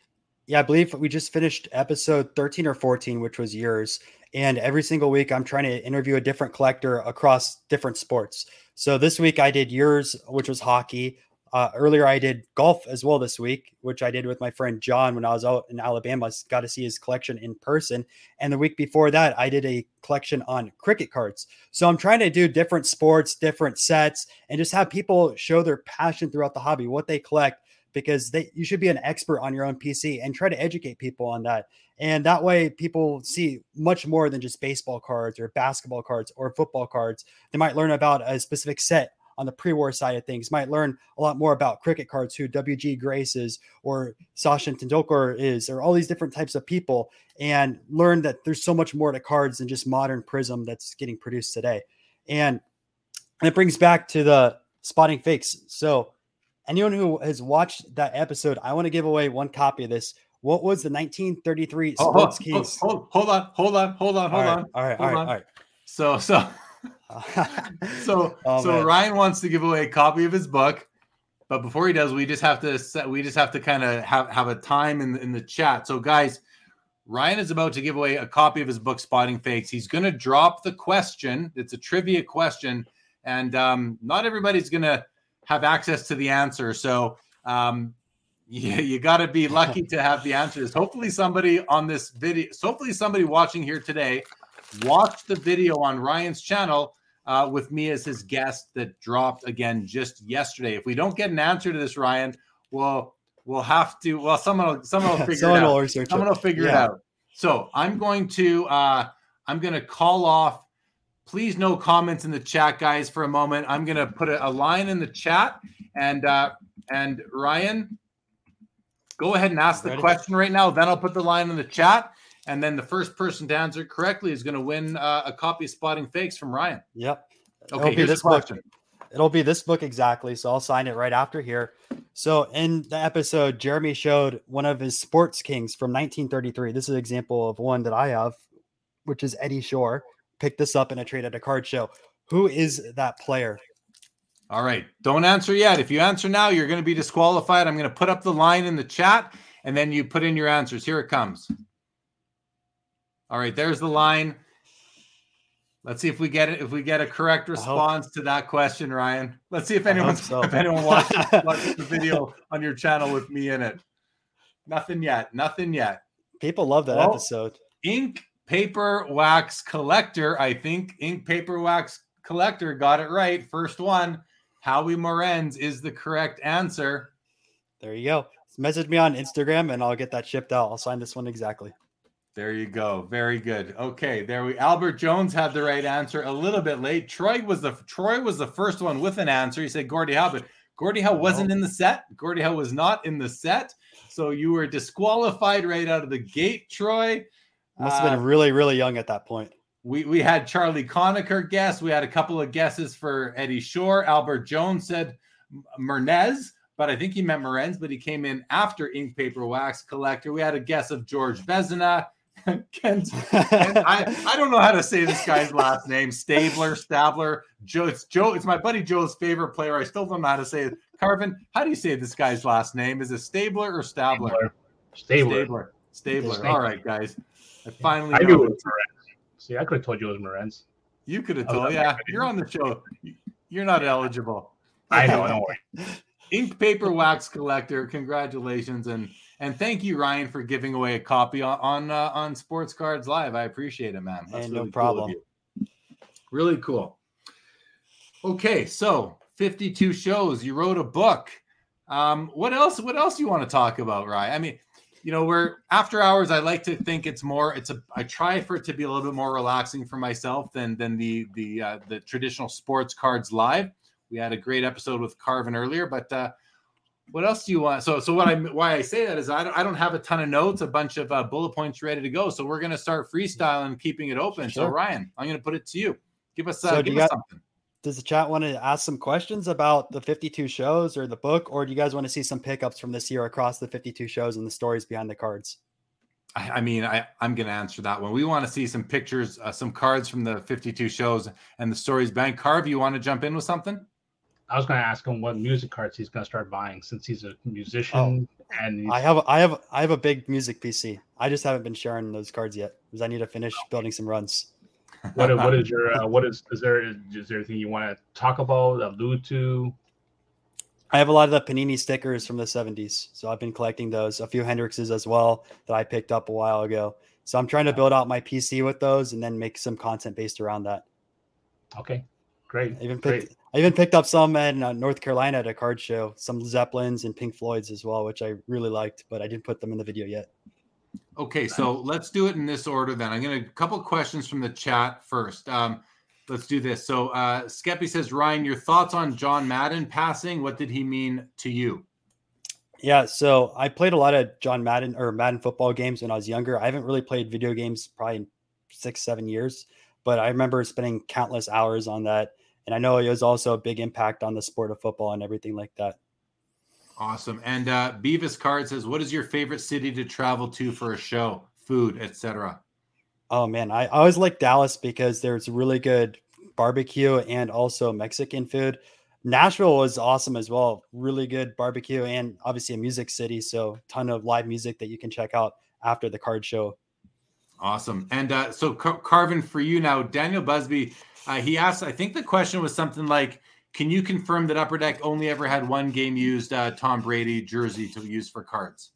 yeah, I believe we just finished episode 13 or 14, which was yours. And every single week, I'm trying to interview a different collector across different sports. So this week, I did yours, which was hockey. Uh, earlier, I did golf as well this week, which I did with my friend John when I was out in Alabama. Got to see his collection in person. And the week before that, I did a collection on cricket cards. So I'm trying to do different sports, different sets, and just have people show their passion throughout the hobby, what they collect, because they you should be an expert on your own PC and try to educate people on that. And that way, people see much more than just baseball cards or basketball cards or football cards. They might learn about a specific set on the pre-war side of things might learn a lot more about cricket cards, who WG Grace is, or Sachin Tendulkar is, or all these different types of people, and learn that there's so much more to cards than just modern Prizm that's getting produced today. And, and it brings back to the spotting fakes. So, anyone who has watched that episode, I want to give away one copy of this. What was the 1933 Oh, sports hold, case? hold, hold on, hold on, hold on, hold all right, on. all right, hold all right, on. all right. So, so, so, Oh, so man. Ryan wants to give away a copy of his book, but before he does, we just have to set, we just have to kind of have have a time in the, in the chat. So, guys, Ryan is about to give away a copy of his book, Spotting Fakes. He's going to drop the question. It's a trivia question, and um, not everybody's going to have access to the answer. So, um, yeah, you got to be lucky to have the answers. Hopefully, somebody on this video, hopefully, somebody watching here today watch the video on Ryan's channel uh, with me as his guest that dropped again just yesterday. If we don't get an answer to this, Ryan, we'll we'll have to. Well, someone will someone will figure Someone it out. will research Someone it. will figure it out. So I'm going to uh, I'm going to call off. Please no comments in the chat, guys, for a moment. I'm going to put a, a line in the chat, and uh, and Ryan, go ahead and ask the Ready? question right now. Then I'll put the line in the chat, and then the first person to answer correctly is going to win uh, a copy of Spotting Fakes from Ryan. Yep. It'll Okay, be here's this the book. It'll be this book exactly. So I'll sign it right after here. So in the episode, Jeremy showed one of his sports kings from 1933. This is an example of one that I have, which is Eddie Shore. Picked this up in a trade at a card show. Who is that player? All right. Don't answer yet. If you answer now, you're going to be disqualified. I'm going to put up the line in the chat and then you put in your answers. Here it comes. All right. There's the line. Let's see if we get it. If we get a correct response to that question, Ryan. Let's see if anyone's so. if anyone watches, watches the video on your channel with me in it. Nothing yet. Nothing yet. People love that Well, episode. Ink paper wax collector. I think ink paper wax collector got it right. First one. Howie Morenz is the correct answer. There you go. Message me on Instagram and I'll get that shipped out. I'll sign this one exactly. There you go. Very good. Okay, there we. Albert Jones had the right answer a little bit late. Troy was the Troy was the first one with an answer. He said Gordie Howe, but Gordie Howe wasn't in the set. Gordie Howe was not in the set, so you were disqualified right out of the gate. Troy. Must have Uh, been really, really young at that point. We we had Charlie Conacher guess. We had a couple of guesses for Eddie Shore. Albert Jones said M- Mernez, but I think he meant Morenz, but he came in after Ink Paper Wax Collector. We had a guess of George Vezina. Kent, Kent- I, I don't know how to say this guy's last name. Stabler, Stabler, Joe. It's Joe. It's my buddy Joe's favorite player. I still don't know how to say it. Karvin, how do you say this guy's last name? Is it Stabler or Stabler? Stabler. Stabler. Stabler. Stabler. All right, guys. I finally I knew it it. was Morenz. See, I could have told you it was Morenz. You could have told, yeah. You're on the show. You're not eligible. I know, don't worry. Ink paper wax collector. Congratulations and and thank you, Ryan, for giving away a copy on on, uh, on Sports Cards Live. I appreciate it, man. Hey, no problem. you. Really cool. Okay, so 52 shows. You wrote a book. Um, what else? What else you want to talk about, Ryan? I mean, you know, we're after hours. I like to think it's more. It's a. I try for it to be a little bit more relaxing for myself than than the the uh, the traditional sports cards live. We had a great episode with Karvin earlier, but uh, what else do you want? So so what I why I say that is I don't I don't have a ton of notes, a bunch of uh, bullet points ready to go. So we're gonna start freestyling, keeping it open. So Ryan, I'm gonna put it to you. Give us uh, So give us got- something. Does the chat want to ask some questions about the 52 shows or the book, or do you guys want to see some pickups from this year across the 52 shows and the stories behind the cards? I, I mean, I, I'm going to answer that one. We want to see some pictures, uh, some cards from the 52 shows and the stories bank. Carve, you want to jump in with something? I was going to ask him what music cards he's going to start buying since he's a musician and I have I have I have a big music PC. I just haven't been sharing those cards yet because I need to finish building some runs. What what is your uh, what is is there is there anything you want to talk about allude to? I have a lot of the Panini stickers from the 70s. So I've been collecting those, a few Hendrixes as well that I picked up a while ago. So I'm trying to build out my PC with those and then make some content based around that. Okay, great. I even great. picked, I even picked up some in uh, North Carolina at a card show, some Zeppelins and Pink Floyds as well, which I really liked, but I didn't put them in the video yet. Okay, so let's do it in this order then. I'm going to a couple questions from the chat first. Um, let's do this. So uh Skeppy says, Ryan, your thoughts on John Madden passing? What did he mean to you? Yeah, so I played a lot of John Madden or Madden football games when I was younger. I haven't really played video games probably in six, seven years, but I remember spending countless hours on that. And I know it was also a big impact on the sport of football and everything like that. Awesome. And uh Beavis Card says, What is your favorite city to travel to for a show, food, etc.? Oh man, I, I always like Dallas because there's really good barbecue and also Mexican food. Nashville was awesome as well. Really good barbecue and obviously a music city. So ton of live music that you can check out after the card show. Awesome. And uh, so, Car- Karvin, for you now, Daniel Busby, uh, he asked, I think the question was something like, can you confirm that Upper Deck only ever had one game used uh, Tom Brady jersey to use for cards?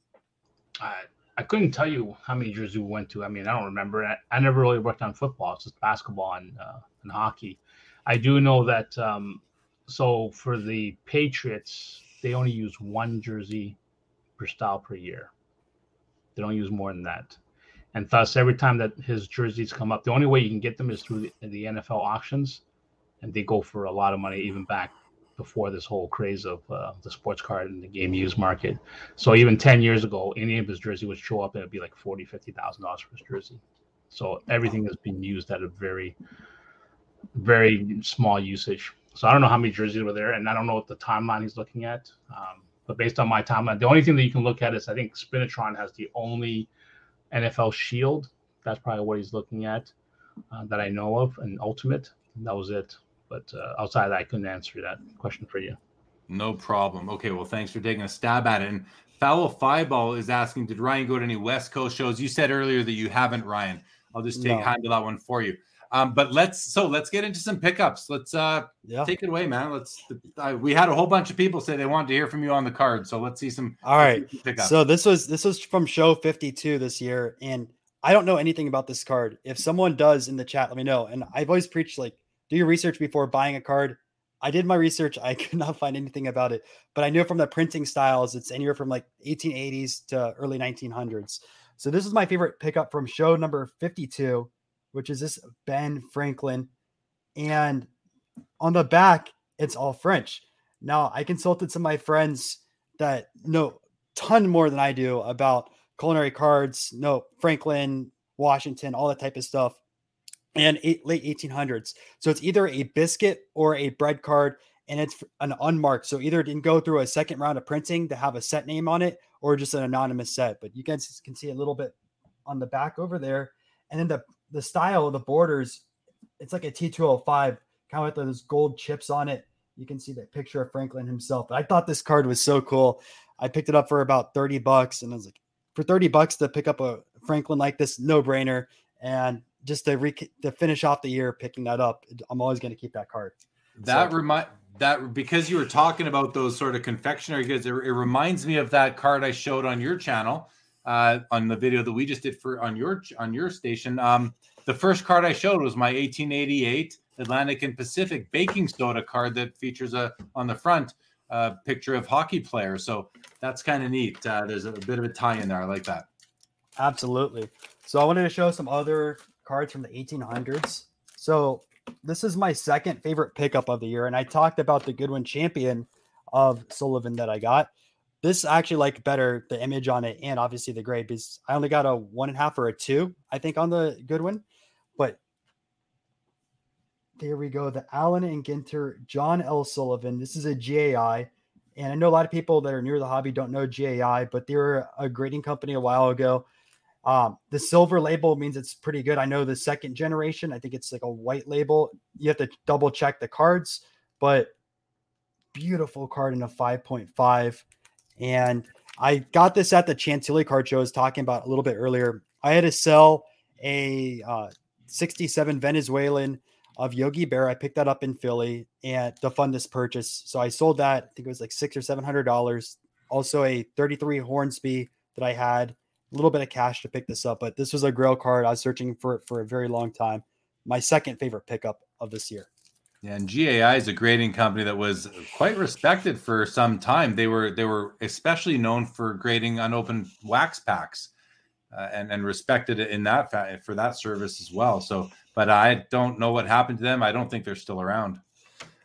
I, I couldn't tell you how many jerseys we went to. I mean, I don't remember. I, I never really worked on football. It's just basketball and, uh, and hockey. I do know that. Um, so for the Patriots, they only use one jersey per style per year. They don't use more than that. And thus, every time that his jerseys come up, the only way you can get them is through the, the NFL auctions, and they go for a lot of money, even back before this whole craze of uh, the sports card and the game used market. So even 10 years ago, any of his jersey would show up and it'd be like 40, 50,000 dollars for his jersey. So everything has been used at a very, very small usage. So I don't know how many jerseys were there, and I don't know what the timeline he's looking at. Um, but based on my timeline, the only thing that you can look at is I think Spinatron has the only NFL Shield. That's probably what he's looking at uh, that I know of, and Ultimate. That was it. But uh, outside that, I couldn't answer that question for you. No problem. Okay, well, thanks for taking a stab at it. And Foul Fireball is asking, did Ryan go to any West Coast shows? You said earlier that you haven't, Ryan. I'll just take No. handle that one for you. Um, but let's so let's get into some pickups. Let's uh Yeah. take it away, man. Let's. Uh, we had a whole bunch of people say they wanted to hear from you on the card, so let's see some. All right. pickups. So this was this was from show 52 this year, and I don't know anything about this card. If someone does in the chat, let me know. And I've always preached like do your research before buying a card. I did my research. I could not find anything about it, but I knew from the printing styles, it's anywhere from like 1880s to early 1900s. So this is my favorite pickup from show number 52, which is this Ben Franklin. And on the back, it's all French. Now I consulted some of my friends that know ton more than I do about culinary cards, no Franklin, Washington, all that type of stuff, and eight, late 1800s. So it's either a biscuit or a bread card, and it's an unmarked. So either it didn't go through a second round of printing to have a set name on it, or just an anonymous set. But you guys can see a little bit on the back over there, and then the the style of the borders, it's like a T205, kind of with those gold chips on it. You can see that picture of Franklin himself. But I thought this card was so cool. I picked it up for about 30 bucks and I was like, for 30 bucks to pick up a Franklin like this, no brainer. And just to, re- to finish off the year picking that up, I'm always going to keep that card. That So- remind that because you were talking about those sort of confectionery goods, it, it reminds me of that card I showed on your channel, uh, on the video that we just did for on your on your station. Um, the first card I showed was my 1888 Atlantic and Pacific baking soda card that features a on the front uh, picture of hockey players. So that's kind of neat. Uh, there's a bit of a tie in there. I like that. Absolutely. So I wanted to show some other cards from the 1800s. So this is my second favorite pickup of the year, and I talked about the Goodwin Champion of Sullivan that I got. This I actually like better the image on it, and obviously the grade because I only got a one and a half or a two, I think, on the Goodwin. But there we go. The Allen and Ginter John L. Sullivan. This is a GAI. And I know a lot of people that are near the hobby don't know GAI, but they were a grading company a while ago. Um, the silver label means it's pretty good. I know the second generation, I think it's like a white label. You have to double check the cards, but beautiful card in a 5.5. And I got this at the Chantilly card show I was talking about a little bit earlier. I had to sell a uh, 67 Venezuelan of Yogi Berra. I picked that up in Philly and to fund this purchase. So I sold that. I think it was like six or seven hundred dollars. Also a 33 Hornsby that I had. A little bit of cash to pick this up, but this was a grail card. I was searching for it for a very long time. My second favorite pickup of this year. Yeah, and GAI is a grading company that was quite respected for some time. They were they were especially known for grading unopened wax packs, uh, and and respected in that fa- for that service as well. So, but I don't know what happened to them. I don't think they're still around.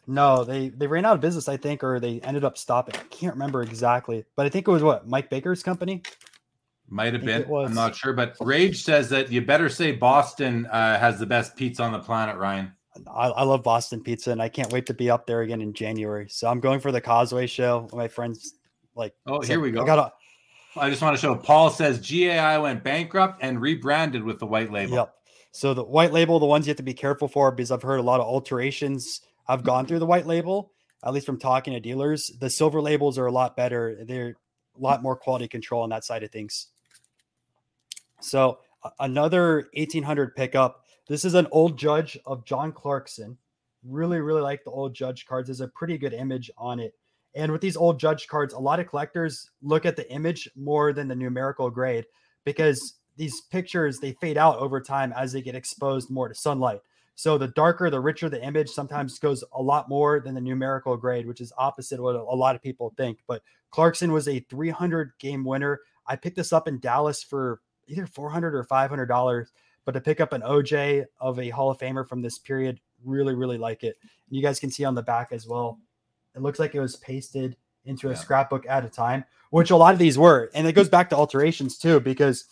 No, they they ran out of business, I think, or they ended up stopping. I can't remember exactly, but I think it was what Mike Baker's company. Might have been. I'm not sure, but Rage says that you better say Boston uh, has the best pizza on the planet, Ryan. I, I love Boston pizza, and I can't wait to be up there again in January. So I'm going for the Causeway show. My friends like. Oh, here we go. I got I just want to show. Paul says GAI went bankrupt and rebranded with the white label. yep. So the white label, the ones you have to be careful for, because I've heard a lot of alterations I've gone through the white label. At least from talking to dealers, the silver labels are a lot better. They're a lot more quality control on that side of things. So another 1800 pickup. This is an old judge of John Clarkson. Really, really like the old judge cards. There's a pretty good image on it. And with these old judge cards, a lot of collectors look at the image more than the numerical grade because these pictures they fade out over time as they get exposed more to sunlight. So the darker, the richer the image sometimes goes a lot more than the numerical grade, which is opposite what a lot of people think. But Clarkson was a 300 game winner. I picked this up in Dallas for either 400 or 500 dollars but to pick up an oj of a hall of famer from this period really really like it. And you guys can see on the back as well it looks like it was pasted into a Yeah. scrapbook at a time which a lot of these were. And it goes back to alterations too because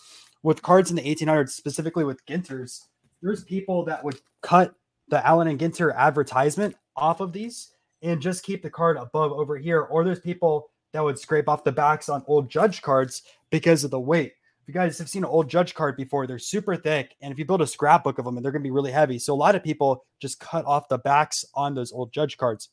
with cards in the 1800s specifically with ginters there's people that would cut the allen and ginter advertisement off of these and just keep the card above over here. Or there's people that would scrape off the backs on old judge cards because of the weight if you guys have seen an old judge card before, they're super thick. And if you build a scrapbook of them, they're going to be really heavy. So a lot of people just cut off the backs on those old judge cards.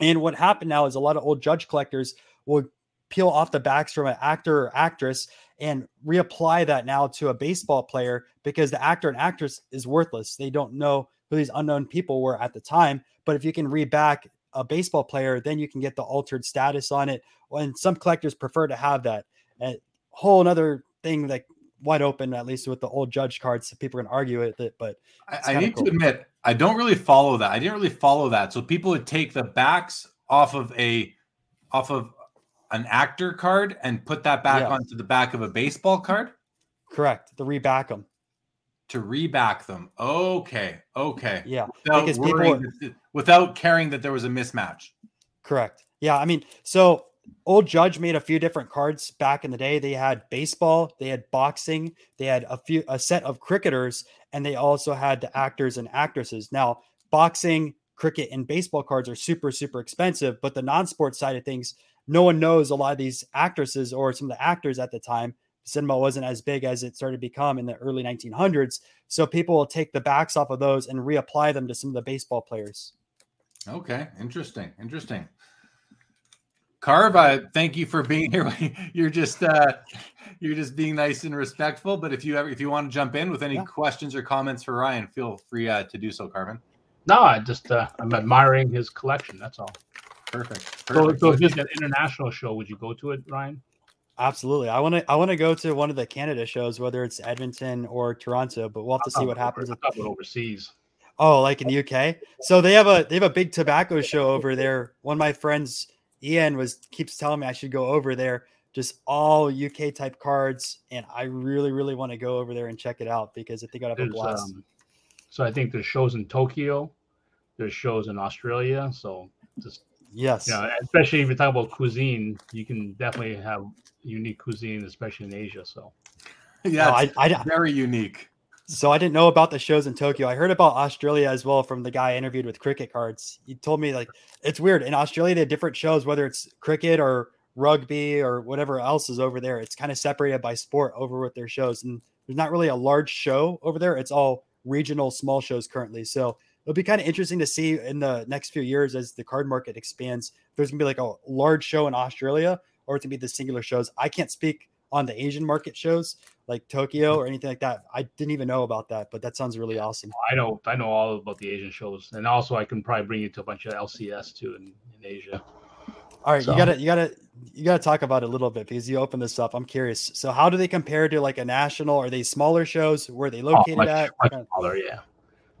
And what happened now is a lot of old judge collectors will peel off the backs from an actor or actress and reapply that now to a baseball player because the actor and actress is worthless. They don't know who these unknown people were at the time. But if you can reback a baseball player, then you can get the altered status on it. And some collectors prefer to have that. A whole another thing like wide open, at least with the old judge cards. So people can argue with it, but I, I need cool. to admit, I don't really follow that. I didn't really follow that. So people would take the backs off of a off of an actor card and put that back Yeah. onto the back of a baseball card correct. The reback them. to reback them. Okay, okay. Yeah. Without Because people without caring that there was a mismatch. Correct. Yeah, I mean, so Old Judge made a few different cards back in the day. They had baseball, they had boxing, they had a few a set of cricketers, and they also had the actors and actresses. Now, boxing, cricket, and baseball cards are super super expensive, but the non-sports side of things, no one knows a lot of these actresses or some of the actors at the time. Cinema wasn't as big as it started to become in the early 1900s, so people will take the backs off of those and reapply them to some of the baseball players. Okay, interesting, interesting. Carv, I thank you for being here. You're just uh, you're just being nice and respectful. But if you ever if you want to jump in with any Yeah. questions or comments for Ryan, feel free uh, to do so, Carvin. No, I just uh, I'm admiring his collection. That's all. Perfect. So, perfect. so if it's an international show, would you go to it, Ryan? Absolutely. I want to I want to go to one of the Canada shows, whether it's Edmonton or Toronto, but we'll have to see what happens. I With, thought it was overseas. oh, like in the UK. So they have a they have a big tobacco show over there. One of my friends, Ian, was keeps telling me I should go over there. Just all UK type cards, and I really, really want to go over there and check it out because I think I'd have a There's, blast. um, so I think there's shows in Tokyo, there's shows in Australia. So just yes. you know, especially if you talk about cuisine, you can definitely have unique cuisine, especially in Asia. So yeah, No, it's I, I, very unique. So I didn't know about the shows in Tokyo. I heard about Australia as well from the guy I interviewed with cricket cards. He told me like it's weird in Australia they have different shows, whether it's cricket or rugby or whatever else is over there. It's kind of separated by sport over with their shows, and there's not really a large show over there. It's all regional small shows currently. So it'll be kind of interesting to see in the next few years as the card market expands. There's gonna be like a large show in Australia, or it's gonna be the singular shows. I can't speak on the Asian market shows like Tokyo or anything like that. I didn't even know about that, but that sounds really awesome. I know I know all about the Asian shows, and also I can probably bring you to a bunch of LCS too in, in Asia. All right, so. you gotta you gotta you gotta talk about it a little bit because you open this up. I'm curious. So how do they compare to like a national? Are they smaller shows? Where are they located oh, much, at? Much smaller, yeah.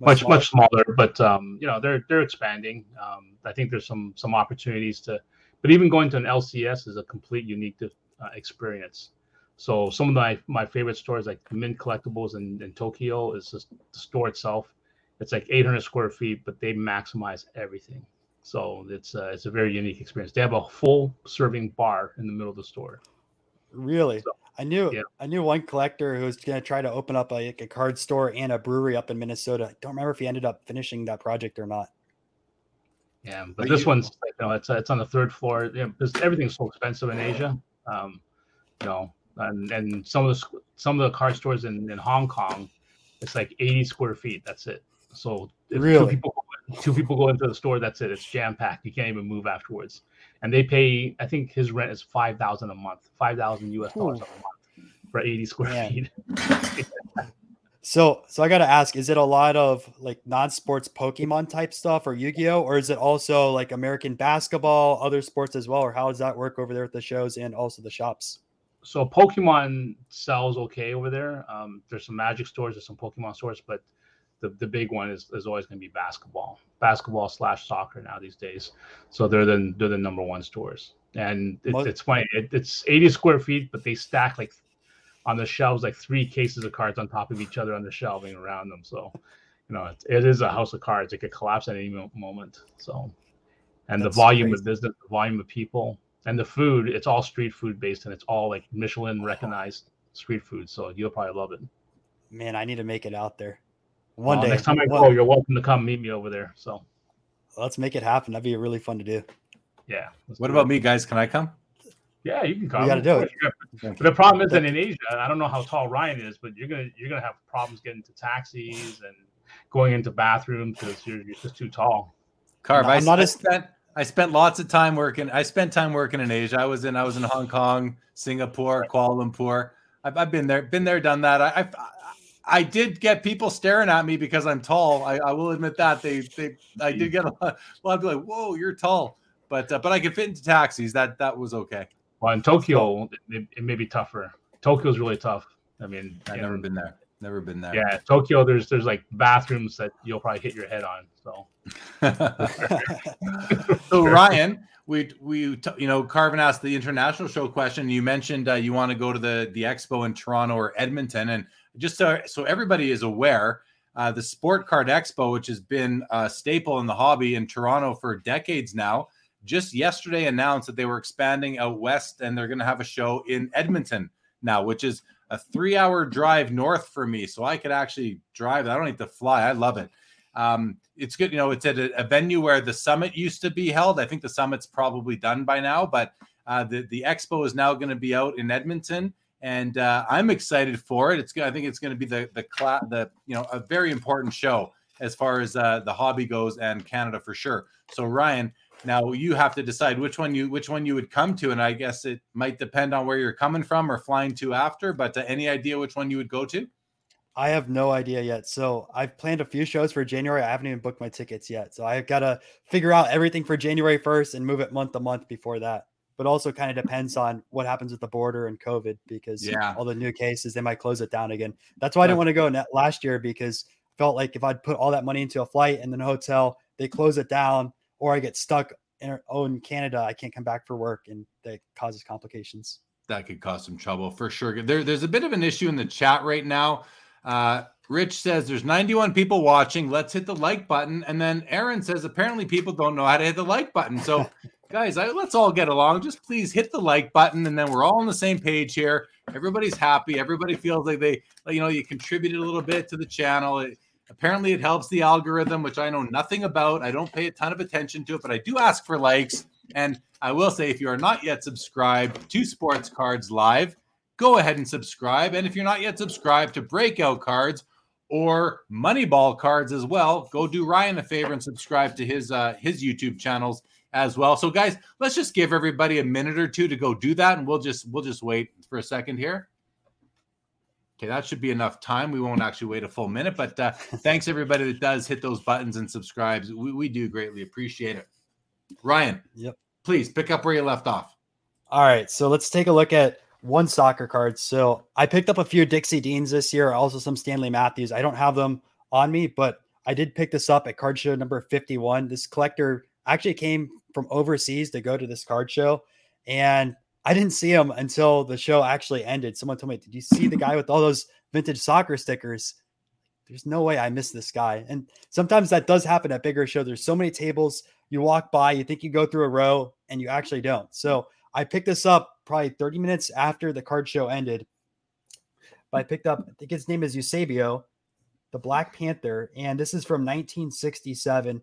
Much much smaller. much smaller, but um, you know they're they're expanding. Um, I think there's some some opportunities to, but even going to an LCS is a complete unique uh, experience. So some of my my favorite stores like Mint Collectibles in, in Tokyo is just the store itself. It's like 800 square feet, but they maximize everything. So it's uh, it's a very unique experience. They have a full serving bar in the middle of the store. Really? So, I knew yeah. I knew one collector who was going to try to open up a, a, card store and a brewery up in Minnesota. I don't remember if he ended up finishing that project or not. Yeah, but Are this you, one's you know it's it's on the third floor. You know, because everything's so expensive in Asia. Um, you know, and and some of the some of the car stores in, in Hong Kong, it's like 80 square feet. That's it. So if really? two people two people go into the store, that's it. It's jam packed. You can't even move afterwards. And they pay. I think his rent is five thousand a month, five thousand US dollars a month for 80 square yeah. feet. So, so I got to ask: Is it a lot of like non-sports Pokemon type stuff or Yu-Gi-Oh, or is it also like American basketball, other sports as well, or how does that work over there at the shows and also the shops? So Pokemon sells okay over there. Um, there's some Magic stores, there's some Pokemon stores, but the, the big one is, is always going to be basketball, basketball slash soccer now these days. So they're the they're the number one stores, and it, it's funny. It, it's 80 square feet, but they stack like on the shelves like three cases of cards on top of each other on the shelving around them. So you know it, it is a house of cards. It could collapse at any moment. So and That's the volume crazy. of business, the volume of people, and the food it's all street food based and it's all like michelin recognized street food so you'll probably love it. Man i need to make it out there. One day. next time i go you're welcome to come meet me over there so. Let's make it happen. That'd be really fun to do. Yeah what about it. me guys? Can i come? Yeah you can come. You gotta do it. But the problem is that in asia i don't know how tall ryan is but you're gonna you're gonna have problems getting to taxis and going into bathrooms because you're, you're just too tall. Carv, no, I'm not I as spent I spent lots of time working. I spent time working in Asia. I was in I was in Hong Kong, Singapore, Kuala Lumpur. I've, I've been there, been there, done that. I, I, I did get people staring at me because I'm tall. I, I will admit that they they I did get a lot, a lot of like, whoa, you're tall. But uh, but I could fit into taxis. That that was okay. Well, in Tokyo, it, it may be tougher. Tokyo's really tough. I mean, I've never been there. Never been there. Yeah, Tokyo. There's there's like bathrooms that you'll probably hit your head on. So. so Ryan, we we you know Karvin asked the international show question. You mentioned uh, you want to go to the the expo in Toronto or Edmonton, and just so, so everybody is aware, uh, the Sport Card Expo, which has been a staple in the hobby in Toronto for decades now, just yesterday announced that they were expanding out west and they're going to have a show in Edmonton now, which is a three hour drive north for me. So I could actually drive. I don't need to fly. I love it. Um, it's good. You know, it's at a, a, venue where the summit used to be held. I think the summit's probably done by now, but uh, the, the expo is now going to be out in Edmonton. And uh, I'm excited for it. It's I think it's going to be the the cla- the you know a very important show as far as uh, the hobby goes and Canada for sure. So Ryan, now you have to decide which one you which one you would come to, and I guess it might depend on where you're coming from or flying to after. But uh, any idea which one you would go to? I have no idea yet. So I've planned a few shows for January. I haven't even booked my tickets yet. So I've got to figure out everything for January 1st and move it month to month before that. But also kind of depends on what happens with the border and COVID because yeah. all the new cases, they might close it down again. That's why I didn't want to go last year because I felt like if I'd put all that money into a flight and then a hotel, they close it down or I get stuck in, oh, in Canada, I can't come back for work, and that causes complications. That could cause some trouble for sure. There, there's a bit of an issue in the chat right now. Uh, Rich says there's 91 people watching. Let's hit the like button. And then Aaron says apparently people don't know how to hit the like button. So, guys, I, let's all get along. Just please hit the like button, and then we're all on the same page here. Everybody's happy. Everybody feels like they, you know, you contributed a little bit to the channel. It, Apparently, it helps the algorithm, which I know nothing about. I don't pay a ton of attention to it, but I do ask for likes. And I will say, if you are not yet subscribed to Sports Cards Live, go ahead and subscribe. And if you're not yet subscribed to Breakout Cards or Moneyball Cards as well, go do Ryan a favor and subscribe to his uh, his YouTube channels as well. So, guys, let's just give everybody a minute or two to go do that, and we'll just we'll just wait for a second here. Okay, that should be enough time. We won't actually wait a full minute, but uh, thanks everybody that does hit those buttons and subscribes. We, we do greatly appreciate it. Ryan, yep. Please pick up where you left off. All right, so let's take a look at one soccer card. So I picked up a few Dixie Deans this year, also some Stanley Matthews. I don't have them on me, but I did pick this up at card show number 51. This collector actually came from overseas to go to this card show, and I didn't see him until the show actually ended. Someone told me, "Did you see the guy with all those vintage soccer stickers?" There's no way I missed this guy. And sometimes that does happen at bigger shows. There's so many tables. You walk by, you think you go through a row, and you actually don't. So I picked this up probably 30 minutes after the card show ended. But I picked up, I think his name is Eusebio, the Black Panther, and this is from 1967.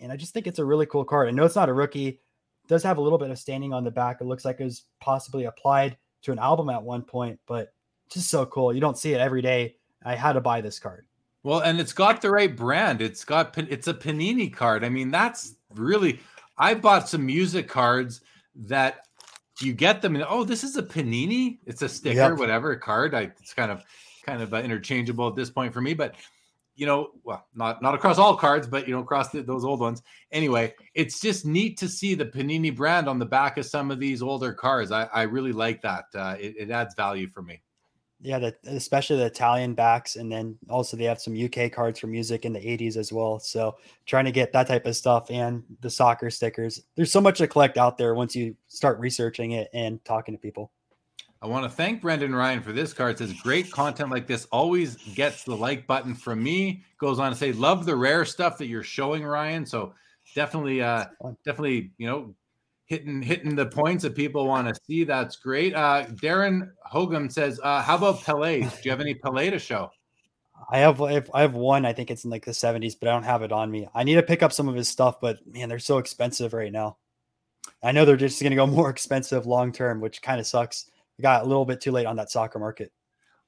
And I just think it's a really cool card. I know it's not a rookie does have a little bit of standing on the back. It looks like it was possibly applied to an album at one point, but just so cool. You don't see it every day. I had to buy this card. Well, and it's got the right brand. It's got it's a Panini card. I mean, that's really I bought some music cards that you get them and oh, this is a Panini. It's a sticker, yep. whatever card. I, it's kind of kind of uh, interchangeable at this point for me, but you know, well, not not across all cards, but you know, across the, those old ones. Anyway, it's just neat to see the Panini brand on the back of some of these older cards. I, I really like that. Uh, it, it adds value for me. Yeah, the, especially the Italian backs, and then also they have some UK cards for music in the '80s as well. So trying to get that type of stuff and the soccer stickers. There's so much to collect out there once you start researching it and talking to people. I want to thank Brendan Ryan for this card. It says great content like this always gets the like button from me. Goes on to say, love the rare stuff that you're showing, Ryan. So definitely, uh, definitely, you know, hitting hitting the points that people want to see. That's great. Uh, Darren Hogum says, uh, how about Pele? Do you have any Pele to show? I have I have one. I think it's in like the 70s, but I don't have it on me. I need to pick up some of his stuff, but man, they're so expensive right now. I know they're just going to go more expensive long term, which kind of sucks got a little bit too late on that soccer market.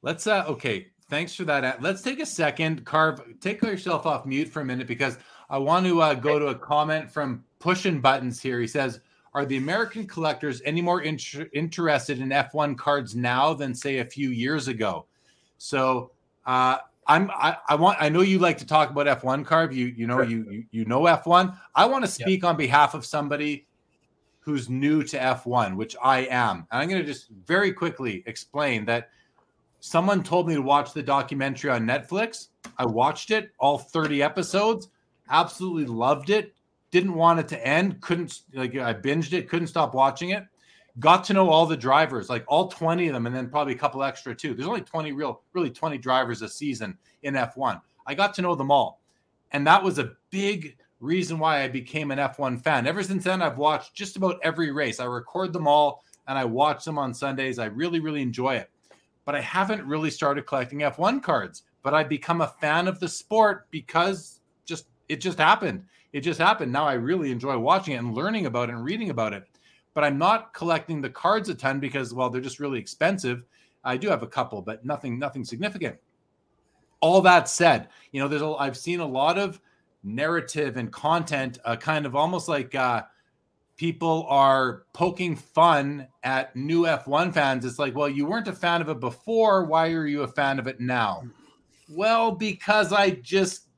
Let's uh okay, thanks for that. Let's take a second, carve take yourself off mute for a minute because I want to uh, go to a comment from pushing buttons here. He says, "Are the American collectors any more inter- interested in F1 cards now than say a few years ago?" So, uh I'm I, I, want I know you like to talk about F1 Carve. You you know sure. you, you you know F1. I want to speak yep. on behalf of somebody who's new to F1, which I am. And I'm going to just very quickly explain that someone told me to watch the documentary on Netflix. I watched it, all 30 episodes, absolutely loved it. Didn't want it to end, couldn't like I binged it, couldn't stop watching it. Got to know all the drivers, like all 20 of them, and then probably a couple extra too. There's only 20 real, really 20 drivers a season in F1. I got to know them all. And that was a big reason why I became an F1 fan. Ever since then, I've watched just about every race. I record them all and I watch them on Sundays. I really, really enjoy it. But I haven't really started collecting F1 cards. But I've become a fan of the sport because just it just happened. It just happened. Now I really enjoy watching it and learning about it and reading about it. But I'm not collecting the cards a ton because well, they're just really expensive. I do have a couple, but nothing, nothing significant. All that said, you know, there's a, I've seen a lot of narrative and content, uh, kind of almost like uh, people are poking fun at new F1 fans. It's like, well, you weren't a fan of it before. Why are you a fan of it now? Well, because I just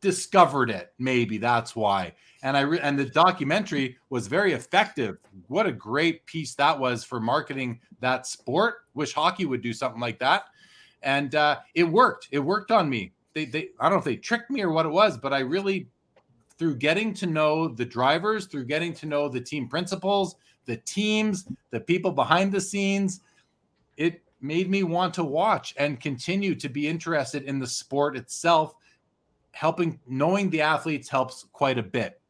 discovered it. Maybe that's why. And I re- and the documentary was very effective. What a great piece that was for marketing that sport. Wish hockey would do something like that. And uh, it worked. It worked on me they, they I don't know if they tricked me or what it was, but I really through getting to know the drivers, through getting to know the team principals, the teams, the people behind the scenes, it made me want to watch and continue to be interested in the sport itself. Helping knowing the athletes helps quite a bit.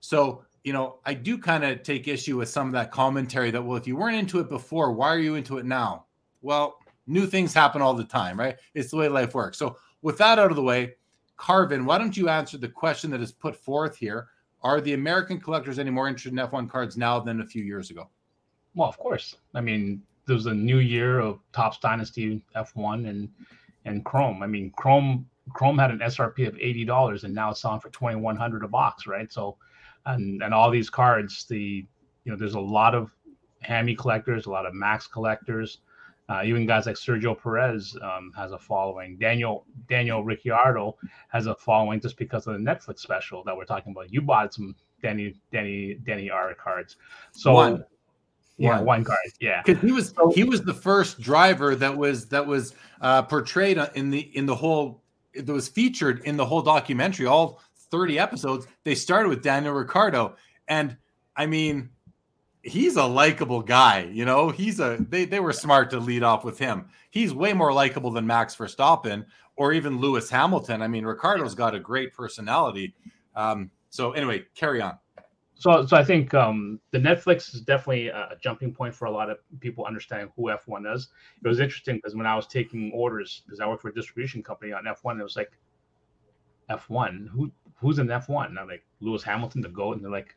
So, you know, I do kind of take issue with some of that commentary that, well, if you weren't into it before, why are you into it now? Well, new things happen all the time, right? It's the way life works. So with that out of the way, Karvin, why don't you answer the question that is put forth here? Are the American collectors any more interested in F1 cards now than a few years ago? Well, of course. I mean, there's a new year of Topps Dynasty F1 and and Chrome. I mean, Chrome Chrome had an SRP of eighty dollars and now it's selling for twenty one hundred a box, right? So and and all these cards. The you know there's a lot of Hammy collectors, a lot of Max collectors. Uh, even guys like Sergio Perez um, has a following. Daniel Daniel Ricciardo has a following just because of the Netflix special that we're talking about. You bought some Danny Danny Danny R cards, so One. yeah, One. one card, yeah. because he was he was the first driver that was that was uh, portrayed in the in the whole that was featured in the whole documentary all 30 episodes they started with daniel Ricciardo, and i mean he's a likable guy you know? He's a they, they were smart to lead off with him. He's way more likable than max verstappen or even lewis hamilton. I mean Ricciardo's got a great personality. Um, so anyway carry on. So, so I think um, the Netflix is definitely a jumping point for a lot of people understanding who F1 is. It was interesting because when I was taking orders, because I work for a distribution company on F1, it was like F1, who who's in F1? And I'm like Lewis Hamilton, the GOAT, and they're like,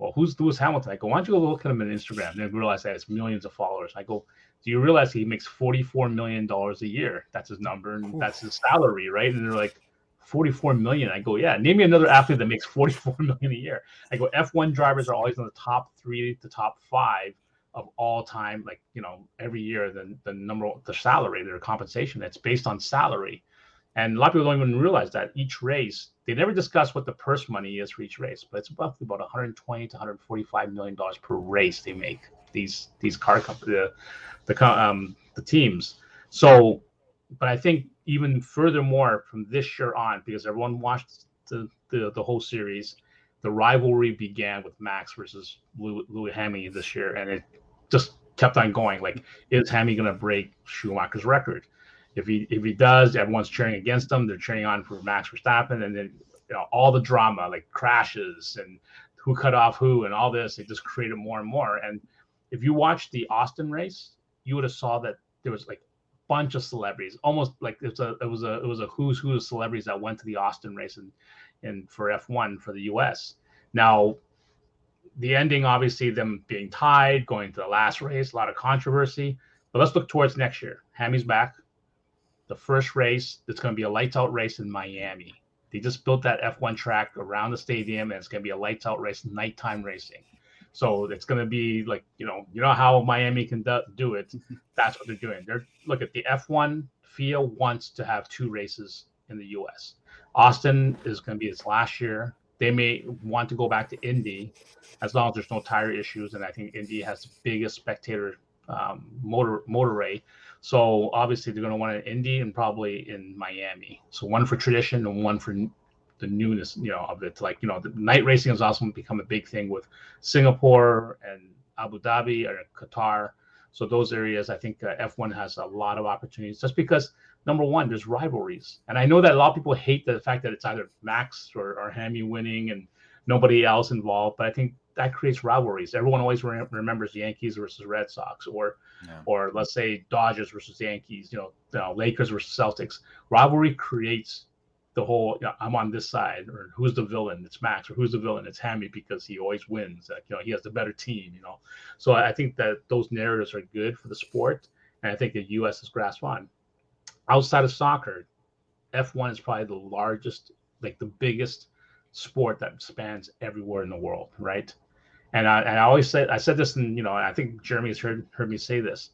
well, who's Lewis Hamilton? I go, why don't you go look at him on Instagram? And they realize that it's millions of followers. I go, do you realize he makes $44 million a year? That's his number, and Oof. that's his salary, right? And they're like, 44 million. I go, yeah, name me another athlete that makes 44 million a year. I go, F1 drivers are always in the top three to top five of all time, like, you know, every year, the, the number, the salary, their compensation, it's based on salary. And a lot of people don't even realize that each race, they never discuss what the purse money is for each race, but it's roughly about 120 to 145 million dollars per race they make. These these car company, the the um the teams. So, but I think even furthermore from this year on, because everyone watched the the, the whole series, the rivalry began with Max versus Lewis, Lewis Hammy this year, and it just kept on going. Like, is Hammy going to break Schumacher's record? If he if he does, everyone's cheering against him. They're cheering on for Max Verstappen, and then you know all the drama, like crashes and who cut off who, and all this. It just created more and more. And if you watch the Austin race, you would have saw that there was like a bunch of celebrities, almost like it was a it was a it was a who's who of celebrities that went to the Austin race and and for F1 for the US. Now the ending, obviously, them being tied, going to the last race, a lot of controversy. But let's look towards next year. Hammy's back. The first race, it's going to be a lights out race in Miami. They just built that F1 track around the stadium, and it's going to be a lights out race, nighttime racing. So it's going to be like you know, you know how Miami can do, it. That's what they're doing. They're look at the F1. FIA wants to have two races in the U.S. Austin is going to be its last year. They may want to go back to Indy as long as there's no tire issues, and I think Indy has the biggest spectator um, motor motorway. So obviously they're going to want an Indy and probably in Miami. So one for tradition and one for the newness, you know, of it. Like you know, the night racing has also become a big thing with Singapore and Abu Dhabi or Qatar. So those areas, I think uh, F1 has a lot of opportunities, just because number one, there's rivalries, and I know that a lot of people hate the fact that it's either Max or, or Hammy winning and nobody else involved. But I think that creates rivalries. Everyone always re- remembers Yankees versus Red Sox, or Yeah. or let's say Dodgers versus Yankees. You know, you uh, know Lakers versus Celtics. Rivalry creates the whole. You know, I'm on this side, or who's the villain? It's Max, or who's the villain? It's Hammy because he always wins. Like, you know, he has the better team. You know, so I think that those narratives are good for the sport, and I think the U.S. has grasped on. Outside of soccer, F1 is probably the largest, like the biggest sport that spans everywhere in the world, right? And I, and I always said, I said this, and you know, I think Jeremy has heard heard me say this.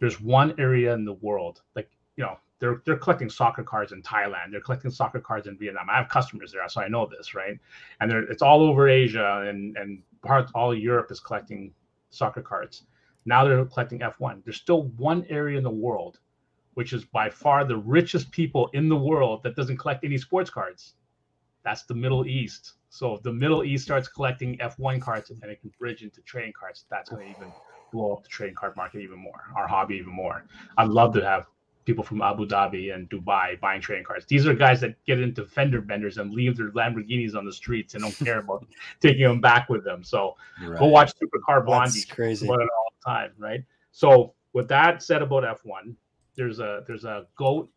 There's one area in the world, like you know, they're they're collecting soccer cards in Thailand, they're collecting soccer cards in Vietnam. I have customers there, so I know this, right? And it's all over Asia, and and part all Europe is collecting soccer cards. Now they're collecting F1. There's still one area in the world, which is by far the richest people in the world that doesn't collect any sports cards. That's the Middle East. So if the Middle East starts collecting F1 cards and then it can bridge into trading cards, that's going to even blow up the trading card market even more, our hobby even more. I'd love to have people from Abu Dhabi and Dubai buying trading cards. These are guys that get into fender benders and leave their Lamborghinis on the streets and don't care about taking them back with them. So You're go right. watch Supercar Blondie That's crazy. about it all the time, right? So with that said about F1, there's a there's a goat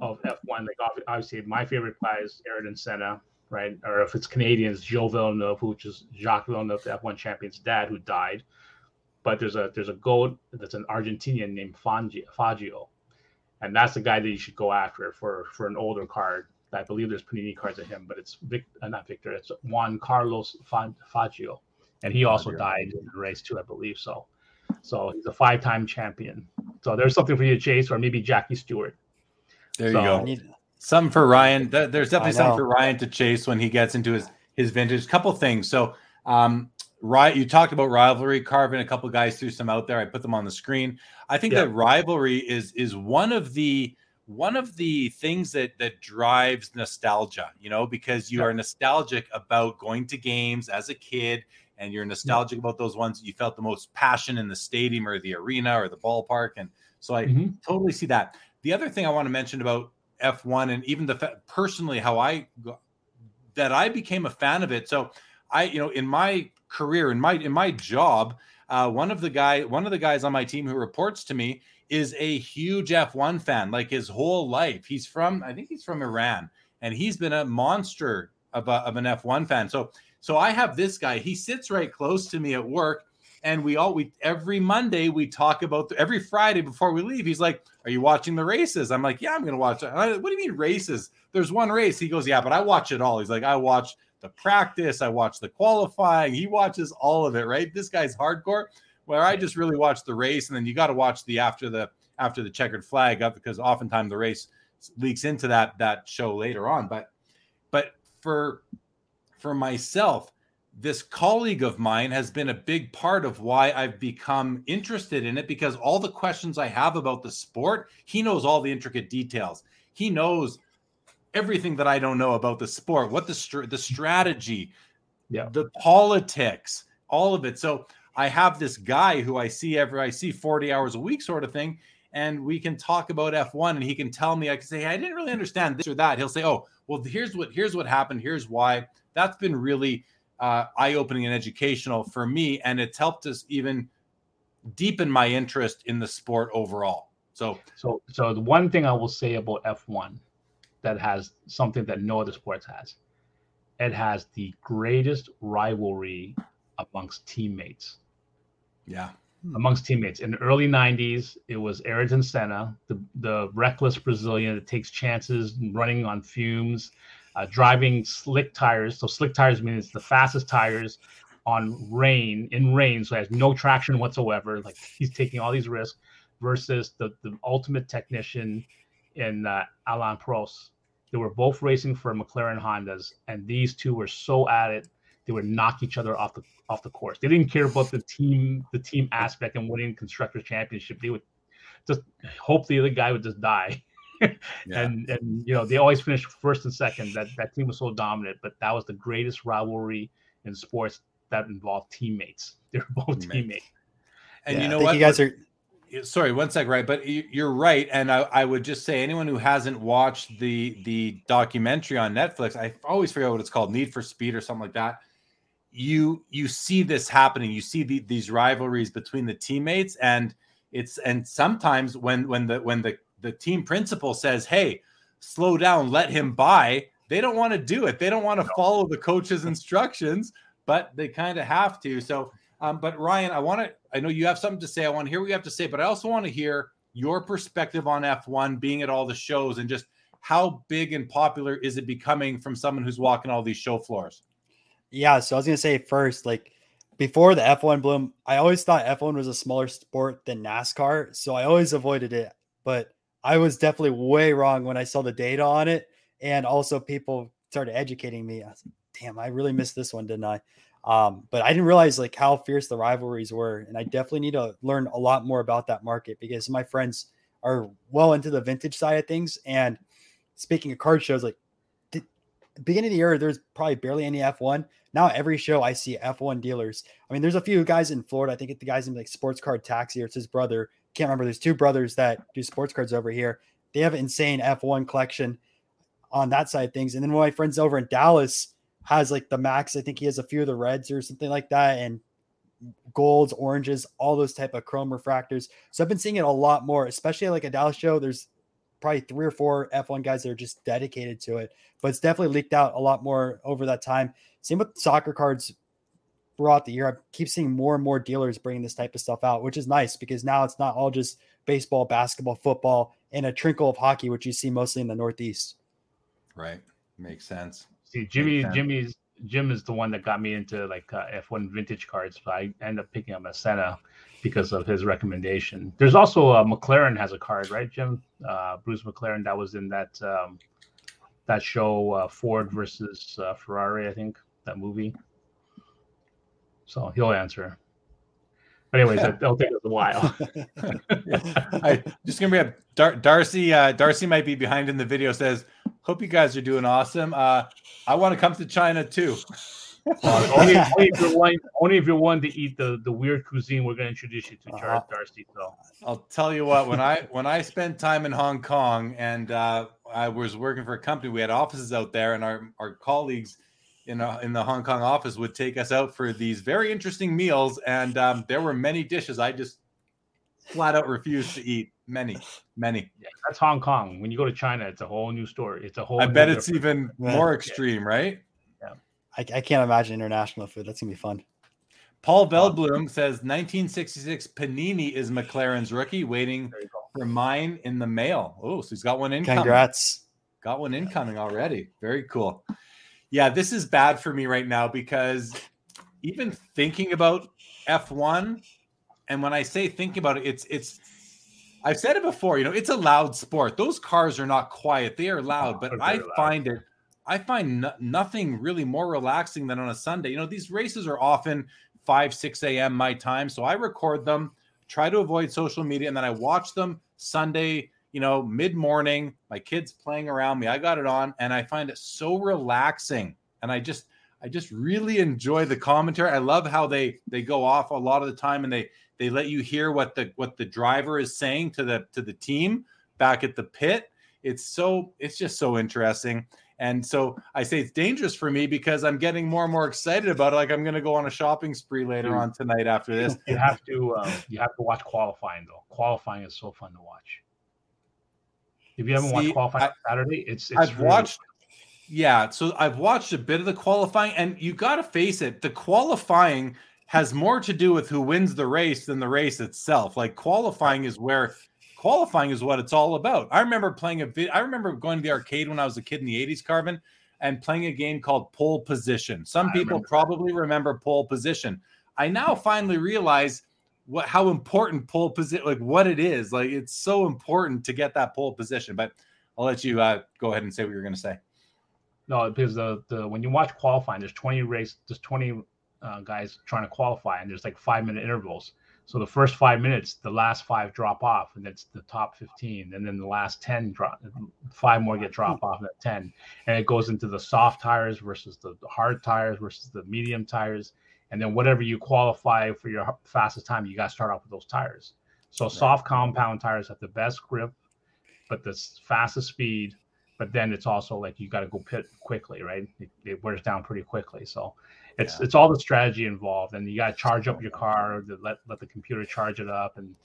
of F1. Like obviously, my favorite guy is Ayrton Senna, right? Or if it's Canadians, Joe Villeneuve, which is Jacques Villeneuve, the F1 champion's dad, who died. But there's a there's a goat that's an Argentinian named Fangio, Fagio, and that's the guy that you should go after for for an older card. I believe there's Panini cards of him, but it's Vic, uh, not Victor. It's Juan Carlos Fangio, and he also died in the race too, I believe. So, so he's a five-time champion. So there's something for you to chase, or maybe Jackie Stewart. There so, you go. Need... Something for Ryan. There's definitely something for Ryan to chase when he gets into his his vintage. Couple things. So, um, right, you talked about rivalry, Karvin a couple guys through some out there. I put them on the screen. I think yeah. that rivalry is is one of the one of the things that that drives nostalgia you know because you yeah. are nostalgic about going to games as a kid and you're nostalgic yeah. about those ones you felt the most passion in the stadium or the arena or the ballpark and so i mm-hmm. totally see that the other thing i want to mention about f1 and even the personally how i that i became a fan of it so i you know in my career in my in my job uh, one of the guy one of the guys on my team who reports to me is a huge F1 fan, like his whole life. He's from, I think he's from Iran, and he's been a monster of, a, of an F1 fan. So, so I have this guy. He sits right close to me at work, and we all we every Monday we talk about the, every Friday before we leave. He's like, "Are you watching the races?" I'm like, "Yeah, I'm to watch." it. what do you mean races? There's one race. He goes, "Yeah, but I watch it all." He's like, "I watch the practice, I watch the qualifying. He watches all of it." Right? This guy's hardcore where I just really watch the race, and then you got to watch the after the after the checkered flag up because oftentimes the race leaks into that that show later on. But but for for myself, this colleague of mine has been a big part of why I've become interested in it because all the questions I have about the sport, he knows all the intricate details. He knows everything that I don't know about the sport, what the str- the strategy, yeah. the politics, all of it. So I have this guy who I see every I see 40 hours a week sort of thing and we can talk about F1 and he can tell me I can say hey, I didn't really understand this or that. He'll say, "Oh, well here's what here's what happened, here's why." That's been really uh, eye-opening and educational for me and it's helped us even deepen my interest in the sport overall. So so so the one thing I will say about F1 that has something that no other sports has. It has the greatest rivalry amongst teammates. Yeah. Amongst teammates. In the early 90s, it was Ayrton Senna, the, the reckless Brazilian that takes chances, running on fumes, uh, driving slick tires. So, slick tires means the fastest tires on rain, in rain, so it has no traction whatsoever. Like he's taking all these risks versus the, the ultimate technician in uh, Alain Prost. They were both racing for McLaren Hondas, and these two were so at it they would knock each other off the off the course. They didn't care about the team the team aspect and winning constructors championship. They would just hope the other guy would just die. Yeah. And and you know they always finished first and second. That that team was so dominant, but that was the greatest rivalry in sports that involved teammates. They were both teammates. teammates. And yeah, you know what? You guys are sorry one sec right but you're right and I, I, would just say anyone who hasn't watched the the documentary on netflix i always forget what it's called need for speed or something like that you you see this happening you see the, these rivalries between the teammates and it's and sometimes when when the when the the team principal says hey slow down let him buy." they don't want to do it they don't want to follow the coach's instructions but they kind of have to so um, but ryan i want to i know you have something to say i want to hear what you have to say but i also want to hear your perspective on f1 being at all the shows and just how big and popular is it becoming from someone who's walking all these show floors yeah, so I was gonna say first, like before the F1 bloom, I always thought F1 was a smaller sport than NASCAR, so I always avoided it. But I was definitely way wrong when I saw the data on it, and also people started educating me. I was like, damn, I really missed this one, didn't I? Um, but I didn't realize like how fierce the rivalries were, and I definitely need to learn a lot more about that market because my friends are well into the vintage side of things. And speaking of card shows, like beginning of the year, there's probably barely any F1. Now every show I see F1 dealers. I mean, there's a few guys in Florida. I think the guys in like Sports Card Taxi or it's his brother. Can't remember. There's two brothers that do sports cards over here. They have an insane F1 collection on that side of things. And then one of my friends over in Dallas has like the max. I think he has a few of the reds or something like that, and golds, oranges, all those type of chrome refractors. So I've been seeing it a lot more, especially like a Dallas show. There's probably three or four F1 guys that are just dedicated to it. But it's definitely leaked out a lot more over that time. Same with soccer cards throughout the year. I keep seeing more and more dealers bringing this type of stuff out, which is nice because now it's not all just baseball, basketball, football, and a trickle of hockey, which you see mostly in the Northeast. Right. Makes sense. See, Jimmy, sense. Jimmy's Jim is the one that got me into like uh, F1 vintage cards. But I end up picking up a Senna because of his recommendation. There's also uh, McLaren has a card, right, Jim? Uh, Bruce McLaren that was in that um, that show uh, Ford versus uh, Ferrari, I think that movie. So he'll answer. But anyways, that, that'll take us a while. I just gonna bring up Dar- Darcy. Uh, Darcy might be behind in the video. Says, "Hope you guys are doing awesome. Uh, I want to come to China too." Uh, only, only if you're one, only if you're one to eat the, the weird cuisine we're going to introduce you to, Charles Uh-huh. Darcy. So I'll tell you what. When I when I spent time in Hong Kong and uh, I was working for a company, we had offices out there, and our our colleagues in a, in the Hong Kong office would take us out for these very interesting meals, and um, there were many dishes I just flat out refused to eat. Many, many. yeah, that's Hong Kong. When you go to China, it's a whole new story. It's a whole. I new bet it's different- even more extreme, right? Yeah, I, I can't imagine international food. That's gonna be fun. Paul Veldblum says 1966 Panini is McLaren's rookie, waiting There you go. for mine in the mail. Oh, so he's got one incoming. Congrats. Got one incoming already. Very cool. Yeah, this is bad for me right now because even thinking about F1, and when I say thinking about it, it's it's I've said it before, you know, it's a loud sport. Those cars are not quiet. They are loud, but I loud. find it I find no, nothing really more relaxing than on a Sunday. You know, these races are often 5, 6 a.m. my time. So I record them, try to avoid social media, and then I watch them Sunday, you know, mid morning. My kids playing around me. I got it on, and I find it so relaxing. And I just, I just really enjoy the commentary. I love how they they go off a lot of the time, and they they let you hear what the what the driver is saying to the to the team back at the pit. It's so it's just so interesting. And so I say it's dangerous for me because I'm getting more and more excited about it. Like I'm going to go on a shopping spree later Dude. on tonight after this. You have to uh, you have to watch qualifying though. Qualifying is so fun to watch. If you haven't See, watched qualifying I- on Saturday, it's, it's I've really- watched, yeah. So I've watched a bit of the qualifying, and you got to face it. The qualifying has more to do with who wins the race than the race itself. Like qualifying is where qualifying is what it's all about. I remember playing a vid. I remember going to the arcade when I was a kid in the '80s, Karvin, and playing a game called Pole Position. Some people remember that. probably remember Pole Position. I now finally realize what how important pole position, like what it is. Like it's so important to get that pole position. But I'll let you uh, go ahead and say what you're going to say. No, because the the when you watch qualifying, there's 20 race, there's 20 uh, guys trying to qualify, and there's like five minute intervals. So the first five minutes, the last five drop off, and it's the top 15, and then the last 10 drop, five more get drop off at 10, and it goes into the soft tires versus the, the hard tires versus the medium tires, and then whatever you qualify for your fastest time, you got to start off with those tires. So soft compound tires have the best grip, but the fastest speed but then it's also like you got to go pit quickly, right? It, it wears down pretty quickly, so it's Yeah. it's all the strategy involved, and you got to charge up your car, let let the computer charge it up, and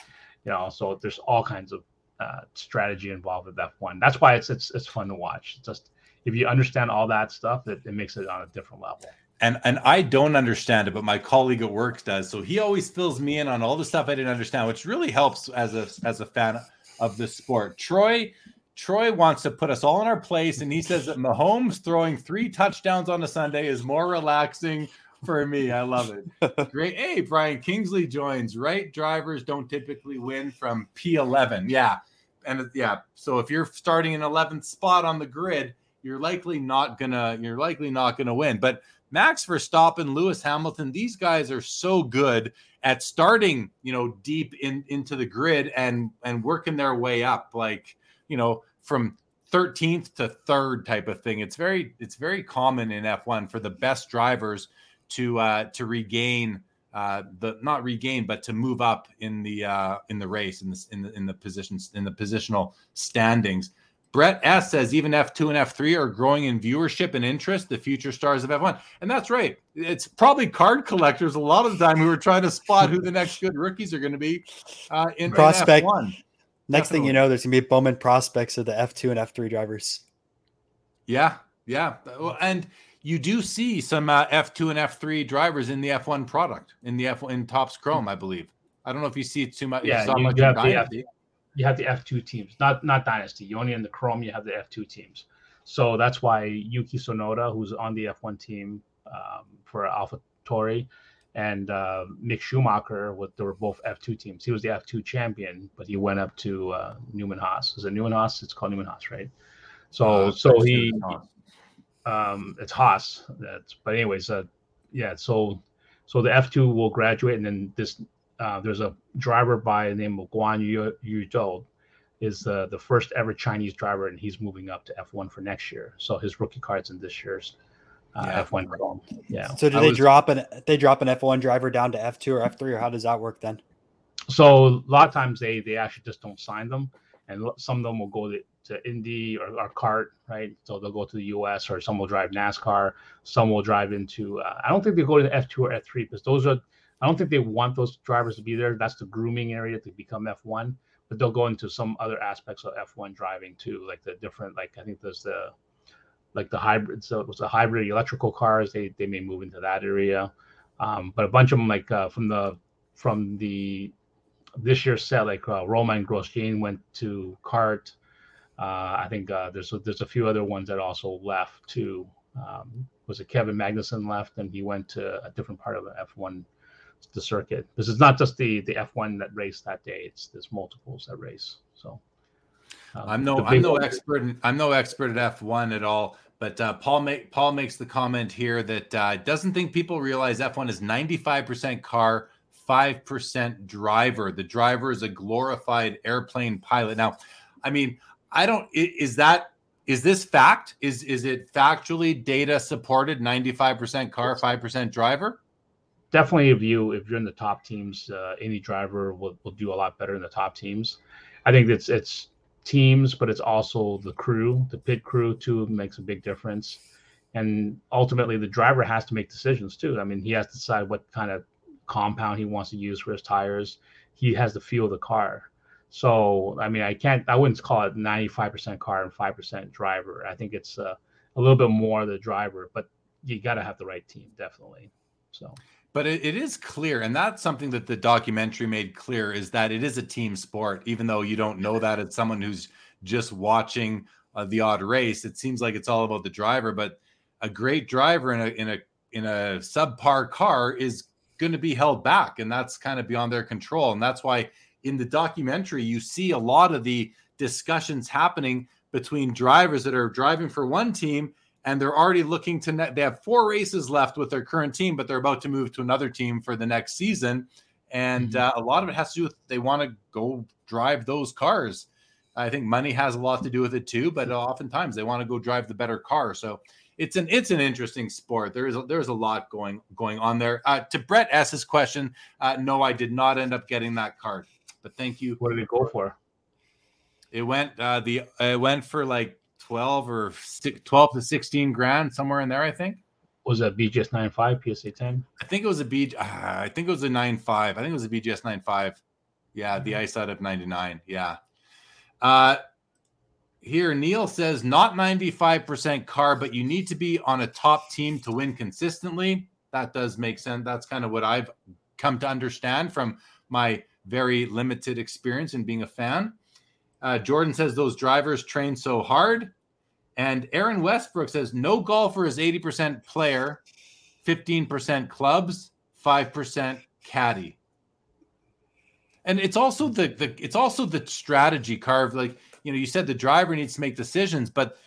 you know, so there's all kinds of uh, strategy involved with that one. That's why it's it's it's fun to watch. It's just if you understand all that stuff, it, it makes it on a different level. And and I don't understand it, but my colleague at work does. So he always fills me in on all the stuff I didn't understand, which really helps as a as a fan of the sport. Troy Troy wants to put us all in our place, and he says that Mahomes throwing three touchdowns on a Sunday is more relaxing for me. I love it. Great. Hey, Brian Kingsley joins. Right drivers don't typically win from P11. Yeah. And yeah, so if you're starting an 11th spot on the grid, you're likely not gonna you're likely not gonna win. But Max Verstappen, Lewis Hamilton, these guys are so good at starting, you know, deep in into the grid and and working their way up, like you know, from 13th to third type of thing. It's very it's very common in F1 for the best drivers to uh to regain uh the not regain but to move up in the uh in the race in the in the in the positions in the positional standings. Brett S says even F2 and F3 are growing in viewership and interest, the future stars of F1. And that's right. It's probably card collectors a lot of the time who are trying to spot who the next good rookies are going to be uh, in, in Prospect. F1. Next thing you know, there's gonna be Bowman prospects of the F2 and F3 drivers. Yeah, yeah, and you do see some uh, F2 and F3 drivers in the F1 product in the F1 in Topps Chrome, I believe. I don't know if you see it too much. Yeah, you saw you- much in have the F- Dynasty. You have the F2 teams, not not Dynasty. You only in the Chrome, you have the F2 teams. So that's why Yuki Tsunoda, who's on the F1 team um, for Alpha Tori, and uh, Mick Schumacher, with they were both F2 teams. He was the F2 champion, but he went up to uh, Newman Haas. Is it Newman Haas? It's called Newman Haas, right? So, uh, so he, um, it's Haas. That's, but anyways, uh, yeah. So, so the F2 will graduate, and then this, uh, there's a driver by the name of Guan Yu, Yu Zhou, is uh, the first ever Chinese driver, and he's moving up to F1 for next year. So his rookie card's in this year's uh, yeah. F1 Chrome. Yeah. So do I they was, drop an they drop an F1 driver down to F2 or F3, or how does that work then? So a lot of times they they actually just don't sign them, and some of them will go to, to Indy or, or CART, right? So they'll go to the US, or some will drive NASCAR, some will drive into. Uh, I don't think they go to F2 or F3 because those are. I don't think they want those drivers to be there. That's the grooming area to become F1 but they'll go into some other aspects of F1 driving too, like the different, like I think there's the like the hybrid, so it was the hybrid electrical cars. They they may move into that area, um, but a bunch of them like uh, from the from the this year's set, like uh, Romain Grosjean went to CART. Uh, I think uh, there's a, there's a few other ones that also left too. Um, was it Kevin Magnussen left and he went to a different part of the F1 the circuit because it's not just the the F1 that race that day; it's there's multiples that race. So um, I'm no I'm no expert in, I'm no expert at F1 at all. But uh, Paul make, Paul makes the comment here that uh, doesn't think people realize F1 is 95% car, 5% driver. The driver is a glorified airplane pilot. Now, I mean, I don't is that is this fact? Is is it factually data supported 95% car, 5% driver? Definitely if you if you're in the top teams, uh, any driver will, will do a lot better in the top teams. I think it's it's teams, but it's also the crew, the pit crew too makes a big difference. And ultimately, the driver has to make decisions too. I mean, he has to decide what kind of compound he wants to use for his tires. He has to feel the car. So, I mean, I can't, I wouldn't call it 95% car and 5% driver. I think it's uh, a little bit more the driver, but you got to have the right team, definitely. So, but it, it is clear, and that's something that the documentary made clear is that it is a team sport, even though you don't know that as someone who's just watching uh, the odd race. It seems like it's all about the driver, but a great driver in a in a in a subpar car is going to be held back, and that's kind of beyond their control. And that's why in the documentary you see a lot of the discussions happening between drivers that are driving for one team and they're already looking to net. They have four races left with their current team, but they're about to move to another team for the next season. And mm-hmm. uh, a lot of it has to do with they want to go drive those cars. I think money has a lot to do with it too, but oftentimes they want to go drive the better car. So it's an it's an interesting sport. There is a, there's a lot going going on there. Uh, to Brett S's question, uh, no, I did not end up getting that card, but thank you. What did it go for? It went uh, the it went for like 12 or 12 to 16 grand, somewhere in there, I think. Was that BGS 9.5, PSA 10? I think it was a B. Uh, I think it was a 9.5. I think it was a BGS 9.5. Yeah, the mm-hmm. ice out of 99. Yeah. Uh, here, Neil says not 95% car, but you need to be on a top team to win consistently. That does make sense. That's kind of what I've come to understand from my very limited experience in being a fan. Uh, Jordan says those drivers train so hard. And Aaron Westbrook says no golfer is 80% player, 15% clubs, 5% caddy. And it's also the, the it's also the strategy Karvin like you know you said the driver needs to make decisions but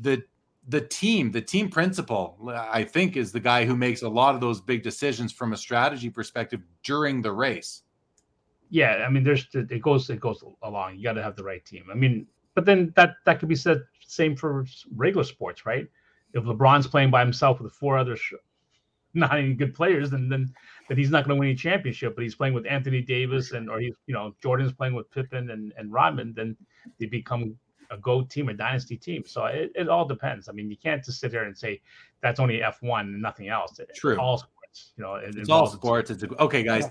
the the team the team principal I think is the guy who makes a lot of those big decisions from a strategy perspective during the race. Yeah, I mean there's it goes it goes along. You got to have the right team. I mean but then that that could be said same for regular sports, right? If LeBron's playing by himself with four other sh- not any good players, then then then he's not going to win any championship. But he's playing with Anthony Davis and or he's you know Jordan's playing with Pippen and and Rodman, then they become a go team, a dynasty team. So it, it all depends. I mean, you can't just sit there and say that's only F one and nothing else. True. all sports, you know, it, it's all sports. It's a, okay, guys.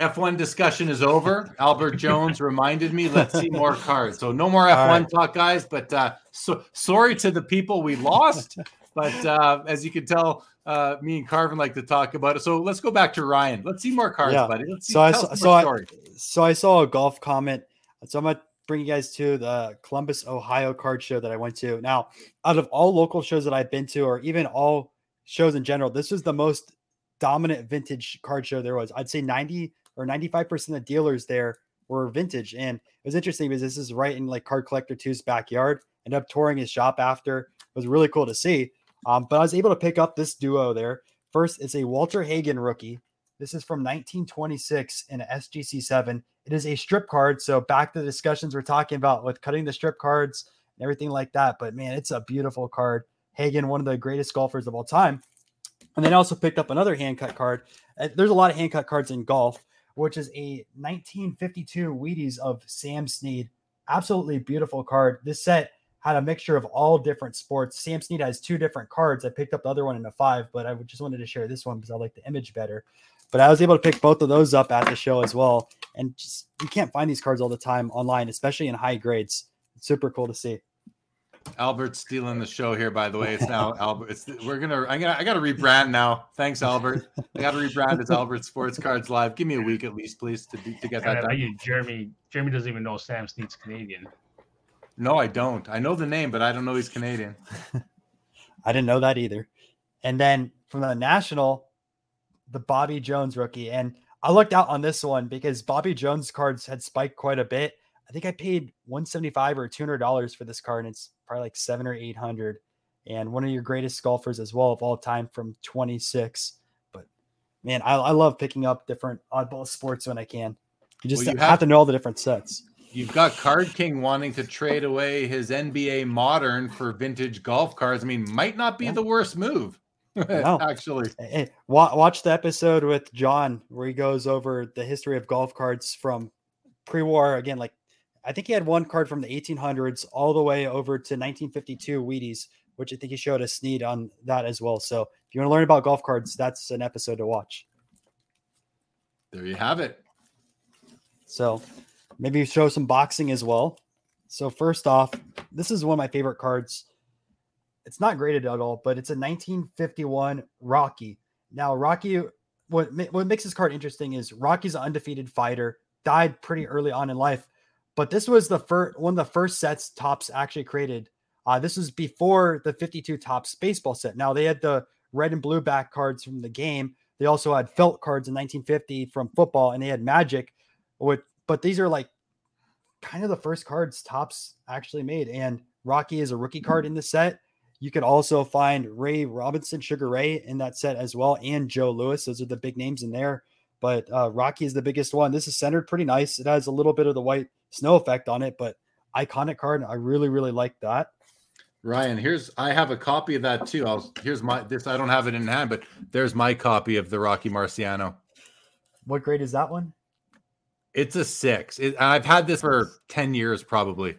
F1 discussion is over. Albert Jones reminded me, let's see more cards. So no more F1 right. talk, guys. But uh, so sorry to the people we lost. but uh, as you can tell, uh, me and Karvin like to talk about it. So let's go back to Ryan. Let's see more cards, yeah. buddy. Let's see, so I saw, so I, so I saw a golf comment. So I'm gonna bring you guys to the Columbus, Ohio card show that I went to. Now, out of all local shows that I've been to, or even all shows in general, this was the most dominant vintage card show there was. I'd say 90 or 95% of dealers there were vintage. And it was interesting because this is right in like Card Collector 2's backyard. Ended up touring his shop after. It was really cool to see. Um, but I was able to pick up this duo there. First, it's a Walter Hagen rookie. This is from 1926 in a SGC 7. It is a strip card. So, back to the discussions we're talking about with cutting the strip cards and everything like that. But man, it's a beautiful card. Hagen, one of the greatest golfers of all time. And then I also picked up another hand cut card. Uh, there's a lot of hand cut cards in golf, which is a 1952 Wheaties of Sam Snead. Absolutely beautiful card. This set had a mixture of all different sports. Sam Snead has two different cards. I picked up the other one in a five, but I just wanted to share this one because I like the image better. But I was able to pick both of those up at the show as well. And just you can't find these cards all the time online, especially in high grades. It's super cool to see. Albert's stealing the show here, by the way. It's now Albert. It's, we're gonna. I got. I got to rebrand now. Thanks, Albert. I got to rebrand as Albert Sports Cards Live. Give me a week at least, please, to to get that done. Jeremy. Jeremy doesn't even know Sam Snead's Canadian. No, I don't. I know the name, but I don't know he's Canadian. I didn't know that either. And then from the national, the Bobby Jones rookie. And I looked out on this one because Bobby Jones cards had spiked quite a bit. I think I paid 175 or $200 for this card, and it's probably like seven or 800. And one of your greatest golfers as well of all time from 26. But man, I, I love picking up different oddball sports when I can. You just well, you have, have to know all the different sets. You've got Card King wanting to trade away his NBA modern for vintage golf cards. I mean, might not be yeah. the worst move. no. actually. Hey, watch the episode with John where he goes over the history of golf cards from pre-war. Again, like I think he had one card from the 1800s all the way over to 1952 Wheaties, which I think he showed us Snead on that as well. So if you want to learn about golf cards, that's an episode to watch. There you have it. So maybe show some boxing as well. So first off, this is one of my favorite cards it's not graded at all, but it's a 1951 Rocky. Now, Rocky, what what makes this card interesting is Rocky's an undefeated fighter, died pretty early on in life, but this was the first one of the first sets Topps actually created. Uh, this was before the 52 Topps baseball set. Now they had the red and blue back cards from the game. They also had felt cards in 1950 from football, and they had Magic. With but these are like kind of the first cards Topps actually made. And Rocky is a rookie card in the set. You could also find Ray Robinson, Sugar Ray in that set as well, and Joe Louis. Those are the big names in there. But uh, Rocky is the biggest one. This is centered pretty nice. It has a little bit of the white snow effect on it, but iconic card. I really, really like that. Ryan, here's I have a copy of that too. I'll here's my this I don't have it in hand, but there's my copy of the Rocky Marciano. What grade is that one? It's a six. It, I've had this for 10 years probably.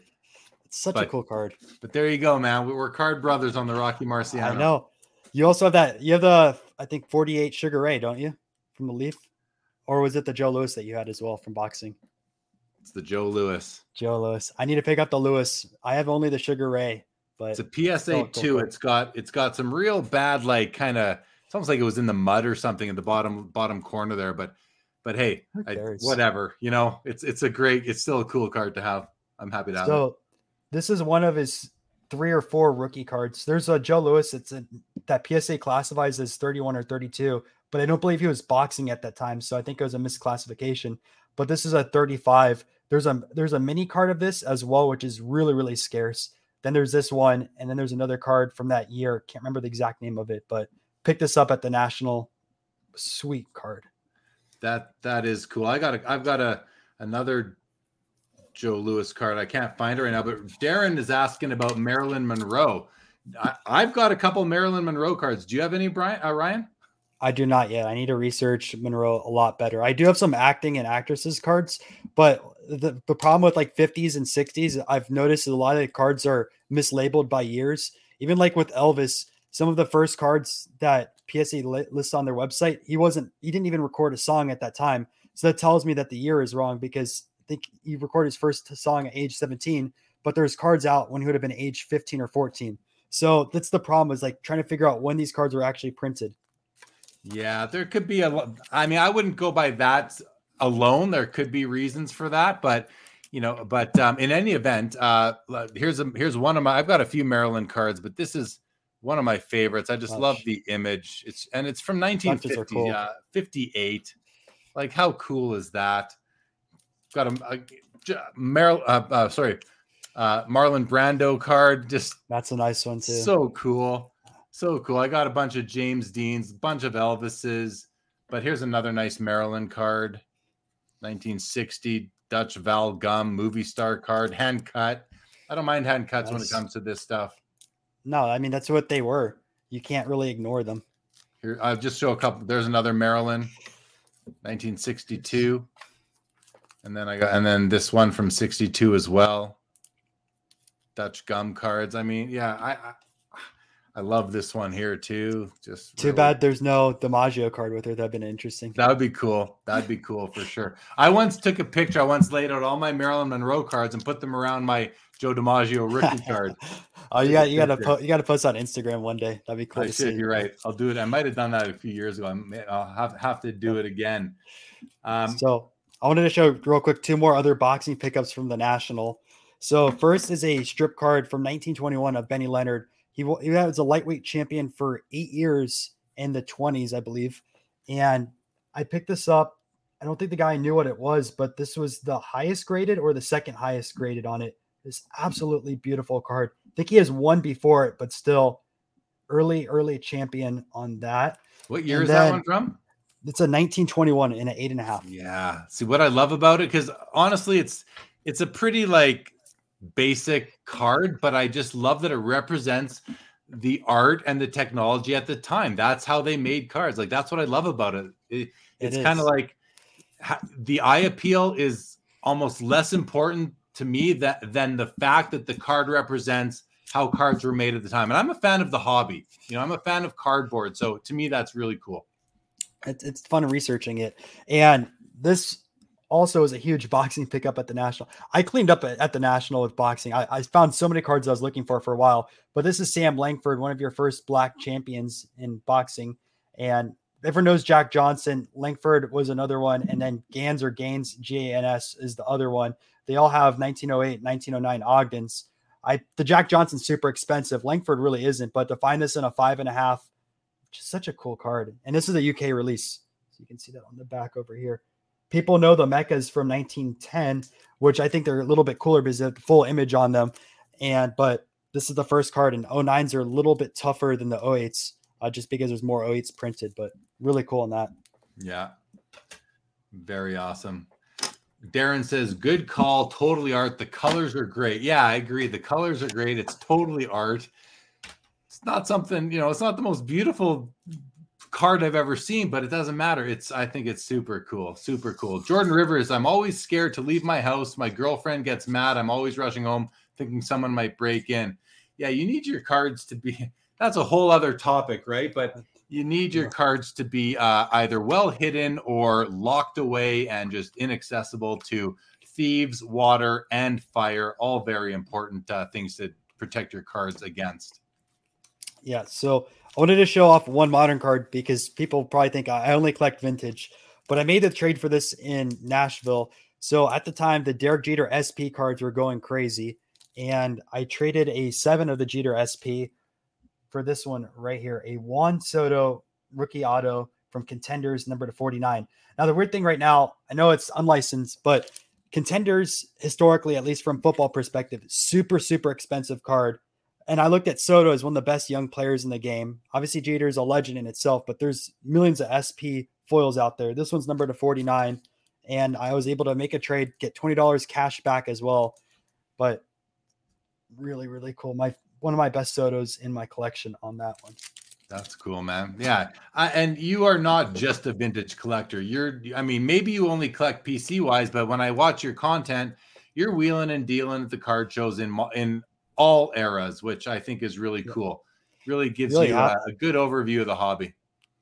It's such but, a cool card. But there you go, man. We're card brothers on the Rocky Marciano. I know. You also have that. You have the I think 48 Sugar Ray, don't you? From the Leaf, or was it the Joe Louis that you had as well from boxing? It's the Joe Louis. Joe Louis. I need to pick up the Louis. I have only the Sugar Ray, but it's a PSA two. It's got it's got some real bad like kind of. It's almost like it was in the mud or something in the bottom bottom corner there, but but hey, I, whatever. You know, it's it's a great. It's still a cool card to have. I'm happy to have. So it. This is one of his three or four rookie cards. There's a Joe Louis. It's a, that PSA classifies as 31 or 32, but I don't believe he was boxing at that time, so I think it was a misclassification. But this is a 35. There's a there's a mini card of this as well, which is really really scarce. Then there's this one, and then there's another card from that year. Can't remember the exact name of it, but pick this up at the national. Sweet card. That that is cool. I got a I've got a another Joe Louis card. I can't find it right now, but Darren is asking about Marilyn Monroe. I, have got a couple Marilyn Monroe cards. Do you have any, Brian? Uh, Ryan? I do not yet. I need to research Monroe a lot better. I do have some acting and actresses cards, but the, the problem with like 50s and 60s, I've noticed a lot of the cards are mislabeled by years. Even like with Elvis, some of the first cards that PSA lists on their website, he wasn't, he didn't even record a song at that time. So that tells me that the year is wrong because I think he recorded his first song at age 17, but there's cards out when he would have been age 15 or 14. So that's the problem is like trying to figure out when these cards were actually printed. Yeah, there could be a. I mean, I wouldn't go by that alone. There could be reasons for that, but you know, but um, in any event, uh, here's a here's one of my. I've got a few Marilyn cards, but this is one of my favorites. I just love the image. It's and it's from 1950, cool. uh, 58. Like how cool is that? Got a, a Meryl, uh, uh, sorry, uh, Marlon Brando card. Just that's a nice one too. So cool, so cool. I got a bunch of James Deans, a bunch of Elvises, but here's another nice Marilyn card, 1960 Dutch Val Gum movie star card, hand cut. I don't mind hand cuts when it comes to this stuff. No, I mean that's what they were. You can't really ignore them. Here, I'll just show a couple. There's another Marilyn, 1962, and then I got, and then this one from 62 as well. Dutch gum cards. I mean, yeah, I, I I love this one here too. Just too really... bad there's no DiMaggio card with her. That'd been interesting. That would be cool. That'd be cool for sure. I once took a picture. I once laid out all my Marilyn Monroe cards and put them around my Joe DiMaggio rookie card. oh, you got you got to po- you got to post on Instagram one day. That'd be cool. I should. See. You're right. I'll do it. I might have done that a few years ago. I'll have have to do it again. Um, so I wanted to show real quick two more other boxing pickups from the national. So first is a strip card from 1921 of Benny Leonard he, he was a lightweight champion for eight years in the 20s, I believe. And I picked this up. I don't think the guy knew what it was, but this was the highest graded or the second highest graded on it. This absolutely beautiful card. I think he has one before it, but still early, early champion on that. What year and is that one from? It's a 1921 and an eight and a half. Yeah. See what I love about it, because honestly, it's it's a pretty like basic card, but I just love that it represents the art and the technology at the time. That's how they made cards. Like that's what I love about it. it it's it kind of like the eye appeal is almost less important to me that than the fact that the card represents how cards were made at the time. And I'm a fan of the hobby. You know, I'm a fan of cardboard. So to me, that's really cool. It's, it's fun researching it. And this also is a huge boxing pickup at the national. I cleaned up at, the national with boxing. I, I, found so many cards I was looking for for a while, but this is Sam Langford, one of your first black champions in boxing. And everyone knows Jack Johnson. Langford was another one. And then Gans or Gaines, G A N S, is the other one. They all have 1908, 1909 Ogdens. I the Jack Johnson's super expensive. Langford really isn't, but to find this in a five and a half, such a cool card. And this is a UK release. So you can see that on the back over here people know the Meccas from 1910, which I think they're a little bit cooler because they have the full image on them. And but this is the first card, and 09s are a little bit tougher than the 08s, uh, just because there's more 08s printed. But really cool on that. Yeah, very awesome. Darren says, "Good call, totally art. The colors are great. Yeah, I agree. The colors are great. It's totally art. It's not something you know. It's not the most beautiful card I've ever seen, but it doesn't matter. It's I think it's super cool, super cool. Jordan Rivers, I'm always scared to leave my house. My girlfriend gets mad. I'm always rushing home thinking someone might break in. Yeah, you need your cards to be that's a whole other topic, right? But you need your cards to be uh, either well hidden or locked away and just inaccessible to thieves, water, and fire. All very important uh, things to protect your cards against. Yeah. So I wanted to show off one modern card because people probably think I only collect vintage, but I made the trade for this in Nashville. So at the time, the Derek Jeter SP cards were going crazy, and I traded a seven of the Jeter SP for this one right here, a Juan Soto rookie auto from Contenders, number to 49. Now, the weird thing right now, I know it's unlicensed, but Contenders, historically, at least from football perspective, super, super expensive card and I looked at Soto as one of the best young players in the game. Obviously, Jeter is a legend in itself, but there's millions of SP foils out there. This one's numbered to 49, and I was able to make a trade, get $20 cash back as well. But really, really cool. My one of my best Sotos in my collection on that one. That's cool, man. Yeah. I, and you are not just a vintage collector. You're, I mean, maybe you only collect PC wise, but when I watch your content, you're wheeling and dealing at the card shows in in all eras, which I think is really cool. Really gives really you a, a good overview of the hobby.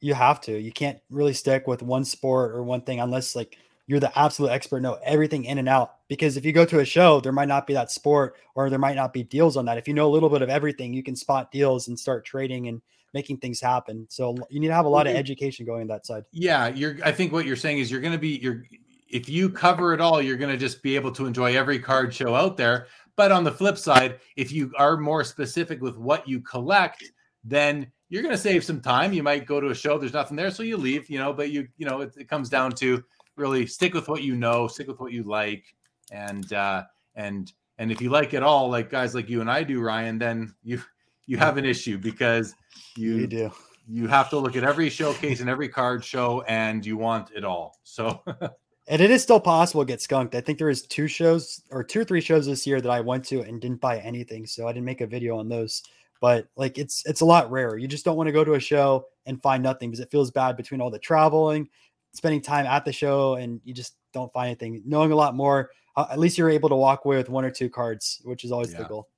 You have to. You can't really stick with one sport or one thing unless like you're the absolute expert, know everything in and out. Because if you go to a show, there might not be that sport or there might not be deals on that. If you know a little bit of everything, you can spot deals and start trading and making things happen. So you need to have a lot of education going on that side. Yeah, you're I think what you're saying is you're going to be you're if you cover it all, you're going to just be able to enjoy every card show out there. But on the flip side, if you are more specific with what you collect, then you're going to save some time. You might go to a show, there's nothing there, so you leave, you know, but you, you know, it, it comes down to really stick with what you know, stick with what you like. And, uh, and, and if you like it all, like guys like you and I do, Ryan, then you, you have an issue because you, You do. you have to look at every showcase and every card show and you want it all. So And it is still possible to get skunked. I think there is two shows or two or three shows this year that I went to and didn't buy anything. So I didn't make a video on those. But like it's it's a lot rarer. You just don't want to go to a show and find nothing because it feels bad between all the traveling, spending time at the show, and you just don't find anything. Knowing a lot more, uh, at least you're able to walk away with one or two cards, which is always the goal.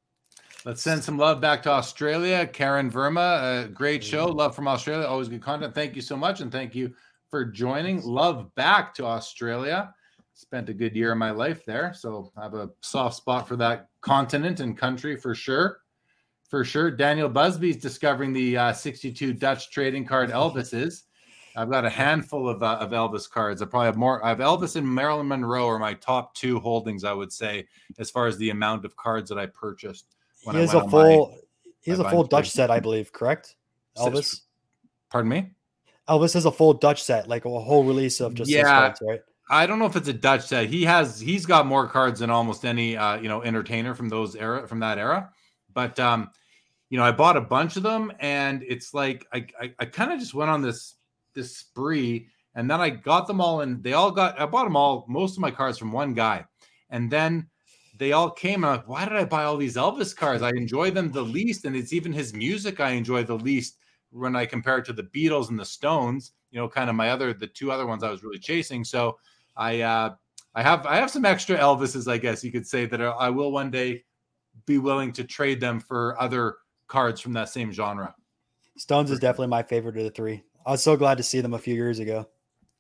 let's send some love back to Australia. Karen Verma, a great show. Love from Australia. Always good content. Thank you so much. And thank you for joining. Love back to Australia. Spent a good year of my life there. So I have a soft spot for that continent and country for sure. For sure. Daniel Busby's discovering the uh, 62 Dutch trading card Elvises. I've got a handful of, uh, of Elvis cards. I probably have more. I have Elvis and Marilyn Monroe are my top two holdings, I would say, as far as the amount of cards that I purchased. when he has a full he my has a full Dutch set, I believe, correct? Six- Elvis. Pardon me. Elvis has a full Dutch set, like a whole release of just his Yeah. cards, right? I don't know if it's a Dutch set. He has he's got more cards than almost any uh, you know entertainer from those era from that era. But um, you know, I bought a bunch of them, and it's like I I, I kind of just went on this this spree, and then I got them all, and they all got I bought them all most of my cards from one guy, and then they all came. And I'm like, why did I buy all these Elvis cards? I enjoy them the least, and it's even his music I enjoy the least when I compare it to the Beatles and the Stones. You know, kind of my other the two other ones I was really chasing. So I uh, I have I have some extra Elvises, I guess you could say that I will one day be willing to trade them for other cards from that same genre. Stones is definitely my favorite of the three. I was so glad to see them a few years ago.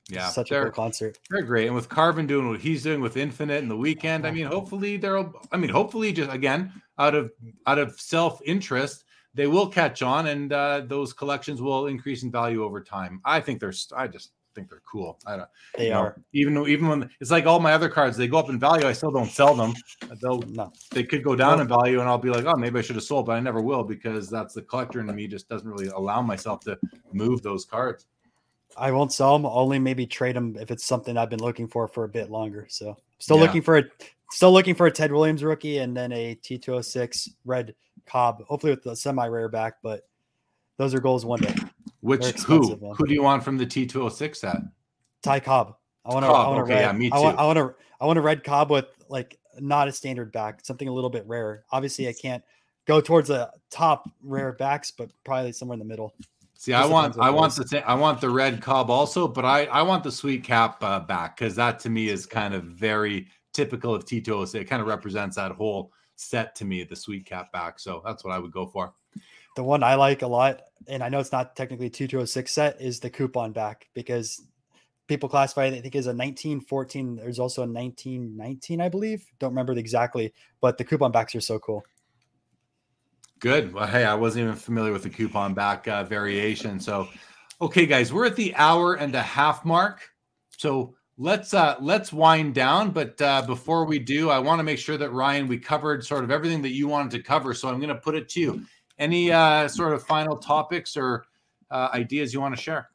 Yeah, such a cool concert. they're great, and with Karvin doing what he's doing with Infinite and the weekend, I mean, hopefully there'll. I mean, hopefully, just again out of out of self interest, they will catch on, and uh, those collections will increase in value over time. I think they're. I just think they're cool. I don't. They you know, are. even even when it's like all my other cards, they go up in value. I still don't sell them. They'll No, they could go down in value and I'll be like, oh, maybe I should have sold, but I never will because that's the collector in me just doesn't really allow myself to move those cards. I won't sell them. Only maybe trade them if it's something I've been looking for for a bit longer. So still Yeah. looking for a still looking for a Ted Williams rookie and then a T206 red Cobb. Hopefully with the semi rare back, but those are goals one day. Which who man. who do you want from the T206 set? Ty Cobb. I want to. Cobb, I want okay, red. yeah, me I want. too. I want to. I want a red Cobb with like not a standard back, something a little bit rare. Obviously, I can't go towards the top rare backs, but probably somewhere in the middle. See, Just I want I want the I want the red Cobb also, but I I want the sweet cap uh, back because that to me is kind of very typical of T206. It kind of represents that whole set to me, the sweet cap back. So that's what I would go for. The one I like a lot, and I know it's not technically a T206 set, is the coupon back because people classify it, I think, as a 1914. There's also a 1919, I believe. Don't remember the exactly, but the coupon backs are so cool. Good. Well, hey, I wasn't even familiar with the coupon back uh, variation. So, okay, guys, we're at the hour and a half mark. So let's uh, let's wind down. But uh, before we do, I want to make sure that Ryan, we covered sort of everything that you wanted to cover. So I'm going to put it to you. Any uh, sort of final topics or uh, ideas you want to share?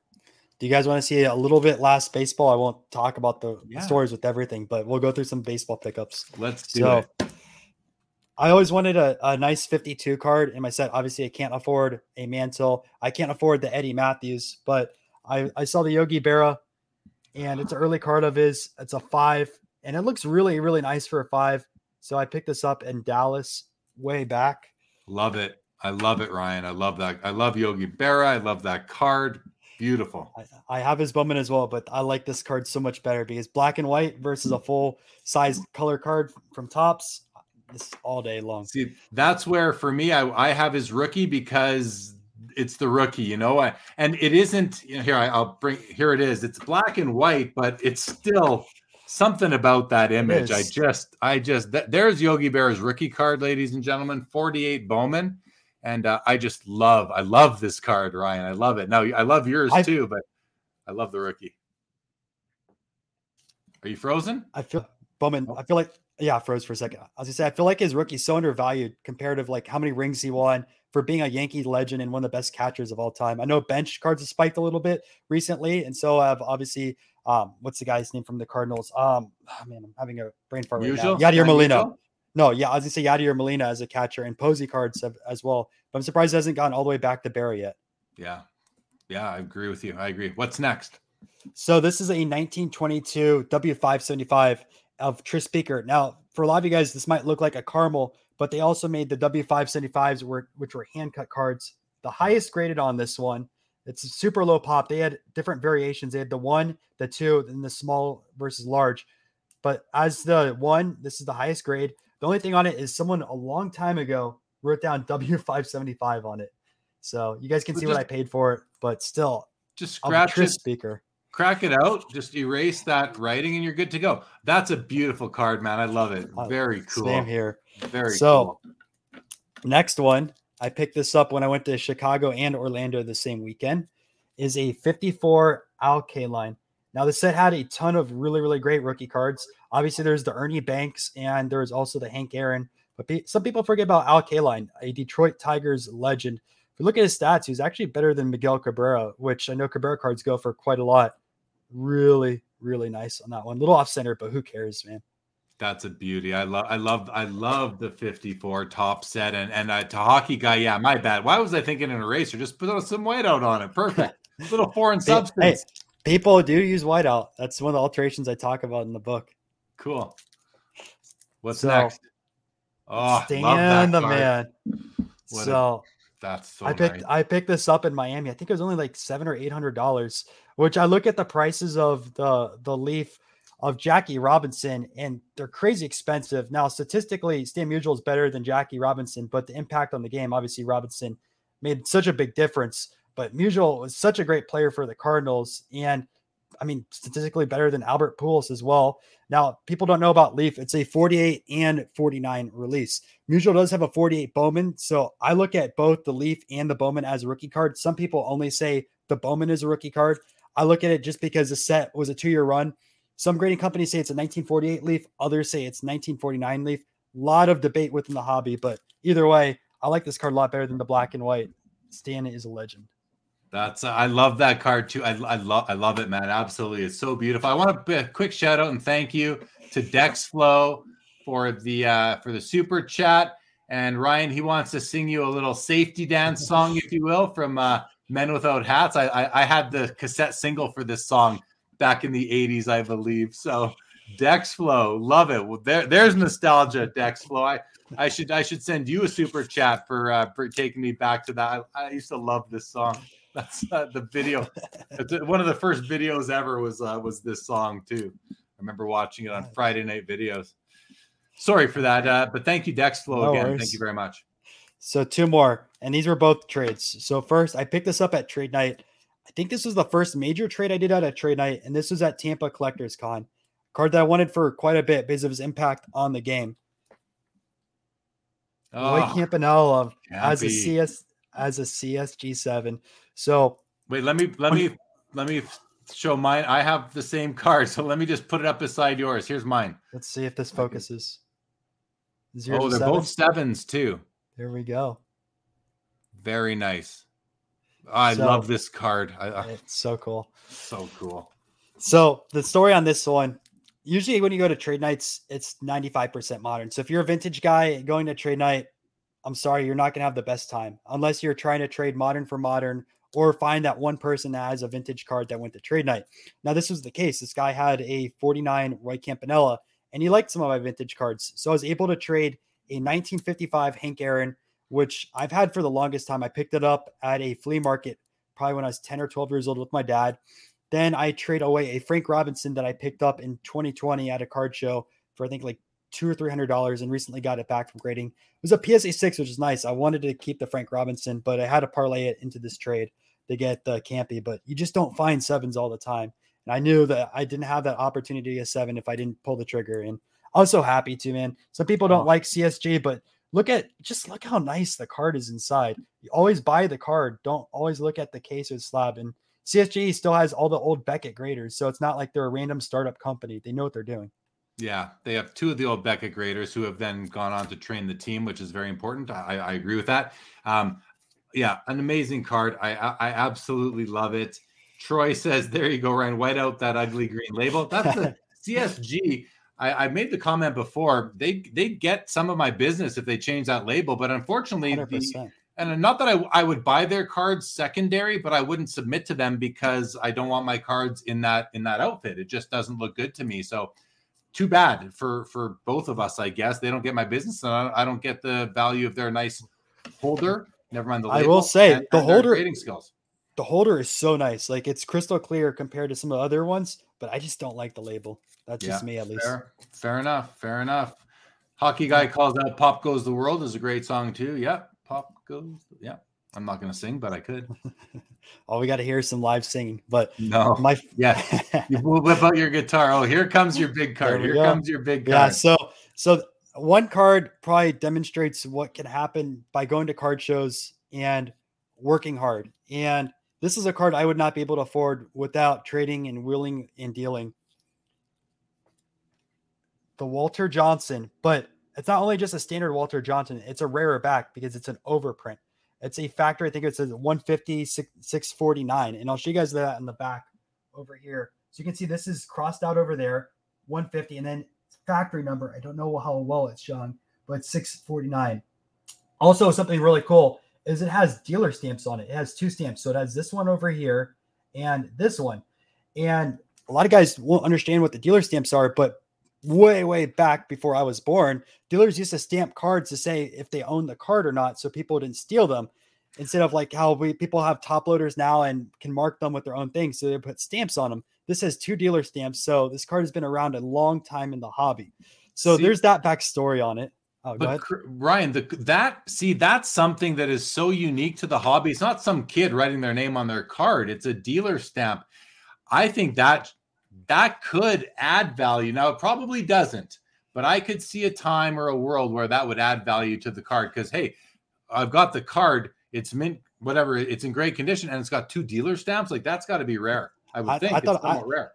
Do you guys want to see a little bit last baseball? I won't talk about the Yeah. stories with everything, but we'll go through some baseball pickups. Let's do So it. I always wanted a, a nice 52 card in my set. Obviously, I can't afford a Mantle. I can't afford the Eddie Mathews, but I, I saw the Yogi Berra and it's an early card of his. It's a five and it looks really, really nice for a five. So I picked this up in Dallas way back. Love it. I love it, Ryan. I love that. I love Yogi Berra. I love that card. Beautiful. I, I have his Bowman as well, but I like this card so much better because black and white versus a full size color card from Topps. This all day long. See, that's where for me, I, I have his rookie because it's the rookie, you know, I, and it isn't. You know, here I, I'll bring. Here it is. It's black and white, but it's still something about that image. I just, I just. Th- there's Yogi Berra's rookie card, ladies and gentlemen. 48 Bowman, and uh, I just love. I love this card, Ryan. I love it. Now I love yours I- too, but I love the rookie. Are you frozen? I feel Bowman. Oh. I feel like yeah, I froze for a second. I was gonna say I feel like his rookie's so undervalued compared to like how many rings he won for being a Yankee legend and one of the best catchers of all time. I know Bench cards have spiked a little bit recently, and so I have obviously um what's the guy's name from the Cardinals? Um oh, man, I'm having a brain fart right now. Yadier Molina. No, yeah, I was gonna say Yadier Molina as a catcher and Posey cards have, as well. But I'm surprised it hasn't gone all the way back to Berra yet. Yeah. Yeah, I agree with you. I agree. What's next? So this is a 1922 W575 of Tris Speaker. Now, for a lot of you guys, this might look like a caramel, but they also made the W575s, were, which were hand cut cards. The highest graded on this one. It's a super low pop. They had different variations. They had the one, the two, then the small versus large. But as the one, this is the highest grade. The only thing on it is someone a long time ago wrote down W575 on it. So you guys can So see what I paid for it, but still, Just scratch it, speaker. Crack it out, just erase that writing, and you're good to go. That's a beautiful card, man. I love it. Uh, Very cool. Same here. Very So- cool. Next one, I picked this up when I went to Chicago and Orlando the same weekend, is a 54 Al Kaline. Now, the set had a ton of really, really great rookie cards. Obviously, there's the Ernie Banks and there was also the Hank Aaron. But pe- some people forget about Al Kaline, a Detroit Tigers legend. If you look at his stats, he's actually better than Miguel Cabrera, which I know Cabrera cards go for quite a lot. Really, really nice on that one. Little off center, but who cares, man? That's a beauty. I love, I love, I love the 54 Topps set and and uh, to hockey guy. Yeah, my bad. Why was I thinking an eraser? Just put some white out on it. Perfect. Little foreign substance. Hey. People do use whiteout. That's one of the alterations I talk about in the book. Cool. What's So, next? Oh, love that Stan the card. man. What a- so That's so I picked nice. I picked this up in Miami. I think it was only like seven or eight hundred dollars. Which I look at the prices of the the Leaf of Jackie Robinson, and they're crazy expensive. Now, statistically, Stan Musial is better than Jackie Robinson, but the impact on the game, obviously, Robinson made such a big difference. But Musial was such a great player for the Cardinals, and I mean, statistically better than Albert Pujols as well. Now, people don't know about Leaf. It's a 48 and 49 release. Musial does have a 48 Bowman. So I look at both the Leaf and the Bowman as a rookie card. Some people only say the Bowman is a rookie card. I look at it just because the set was a two year run. Some grading companies say it's a 1948 Leaf, others say it's 1949 Leaf. A lot of debate within the hobby, but either way, I like this card a lot better than the black and white. Stan is a legend. That's I love that card too. I, I love I love it, man. Absolutely, it's so beautiful. I want to a quick shout out and thank you to Dexflow for the uh, for the super chat. And Ryan, he wants to sing you a little safety dance song, if you will, from uh, Men Without Hats. I, I I had the cassette single for this song back in the '80s, I believe. So Dexflow, love it. Well, there there's nostalgia, Dexflow. I I should I should send you a super chat for uh, for taking me back to that. I, I used to love this song. That's uh, the video. One of the first videos ever was uh, was this song too. I remember watching it on Friday night videos. Sorry for that, uh, but thank you, Dexflow, No again. worries. Thank you very much. So two more, and these were both trades. So first, I picked this up at trade night. I think this was the first major trade I did out at trade night, and this was at Tampa Collectors Con. Card that I wanted for quite a bit because of his impact on the game. Oh, ah, Roy Campanella as a. CS as a CSG seven. So Wait, let me let me let me show mine. I have the same card, so let me just put it up beside yours. Here's mine. let's see if this focuses. Zero Oh, they're both sevens too. There we go. Very nice. I So- love this card. I, I- It's so cool. so cool. So the story on this one, usually when you go to trade nights, it's 95% modern. So if you're a vintage guy going to trade night, I'm sorry, you're not gonna have the best time unless you're trying to trade modern for modern or find that one person that has a vintage card that went to trade night. Now, this was the case. This guy had a 49 Roy Campanella and he liked some of my vintage cards. So I was able to trade a 1955 Hank Aaron, which I've had for the longest time. I picked it up at a flea market probably when I was 10 or 12 years old with my dad. Then I trade away a Frank Robinson that I picked up in 2020 at a card show for I think like two or three hundred dollars, and recently got it back from grading. It was a PSA six, which is nice. I wanted to keep the Frank Robinson, but I had to parlay it into this trade to get the Campy. But you just don't find sevens all the time, and I knew that I didn't have that opportunity to get seven if I didn't pull the trigger. And I was so happy to, man. Some people don't Oh. like CSG, but look at just look how nice the card is inside. You always buy the card. Don't always look at the case or slab. And CSG still has all the old Beckett graders, so it's not like they're a random startup company. They know what they're doing. Yeah, they have two of the old Beckett graders who have then gone on to train the team, which is very important. I, I agree with that. Um, yeah, an amazing card. I, I, I absolutely love it. Troy says, "There you go, Ryan. White out that ugly green label." That's the CSG. I, I made the comment before. They they get some of my business if they change that label, but unfortunately, the, and not that I, I would buy their cards secondary, but I wouldn't submit to them because I don't want my cards in that in that outfit. It just doesn't look good to me. So too bad for for both of us, I guess. They don't get my business, and I don't get the value of their nice holder. Never mind the. Label, I will say and, the and holder rating skills. The holder is so nice, like it's crystal clear compared to some of the other ones, but I just don't like the label. That's yeah, just me, at least. Fair, fair enough. Fair enough. Hockey guy calls out "Pop Goes the World" is a great song too. Yep, Pop Goes. Yeah, I'm not going to sing, but I could. oh, we got to hear some live singing. But no, my yeah, you whip out your guitar. Oh, here comes your big card. Here go. comes your big card. Yeah. So so one card probably demonstrates what can happen by going to card shows and working hard. And this is a card I would not be able to afford without trading and wheeling and dealing. The Walter Johnson, but it's not only just a standard Walter Johnson, it's a rarer back because it's an overprint. It's a factor, I think it says 150, 649. And I'll show you guys that in the back over here. So you can see this is crossed out over there, 150. And then factory number, I don't know how well it's shown, but 649. Also, something really cool is it has dealer stamps on it. It has two stamps. So it has this one over here and this one. And a lot of guys won't understand what the dealer stamps are, but way, way back before I was born, dealers used to stamp cards to say if they owned the card or not, so people didn't steal them. Instead of like how we people have top loaders now and can mark them with their own things, so they put stamps on them. This has two dealer stamps, so this card has been around a long time in the hobby. So see, there's that backstory on it. Oh, but Ryan, the, that see that's something that is so unique to the hobby. It's not some kid writing their name on their card; it's a dealer stamp. I think that that could add value. Now, it probably doesn't, but I could see a time or a world where that would add value to the card because, hey, I've got the card, it's mint, whatever, it's in great condition, and it's got two dealer stamps. Like, that's got to be rare. I would I, think I thought it's I, rare.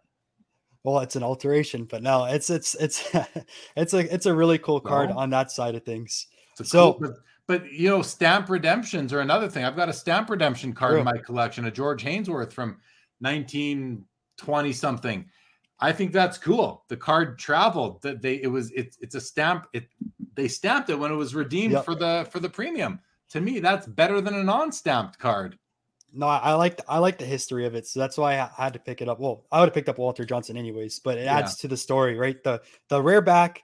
Well, it's an alteration, but no, it's it's it's it's a it's a really cool card no. on that side of things. So, cool, but, but, you know, stamp redemptions are another thing. I've got a stamp redemption card true. in my collection, a George Hainsworth from 1920 something I think that's cool. The card traveled. That they it was it's it's a stamp. It they stamped it when it was redeemed yep. for the for the premium. To me, that's better than a non-stamped card. No, I like I like the history of it, so that's why I had to pick it up. Well, I would have picked up Walter Johnson anyways, but it adds yeah. to the story, right? The the rare back,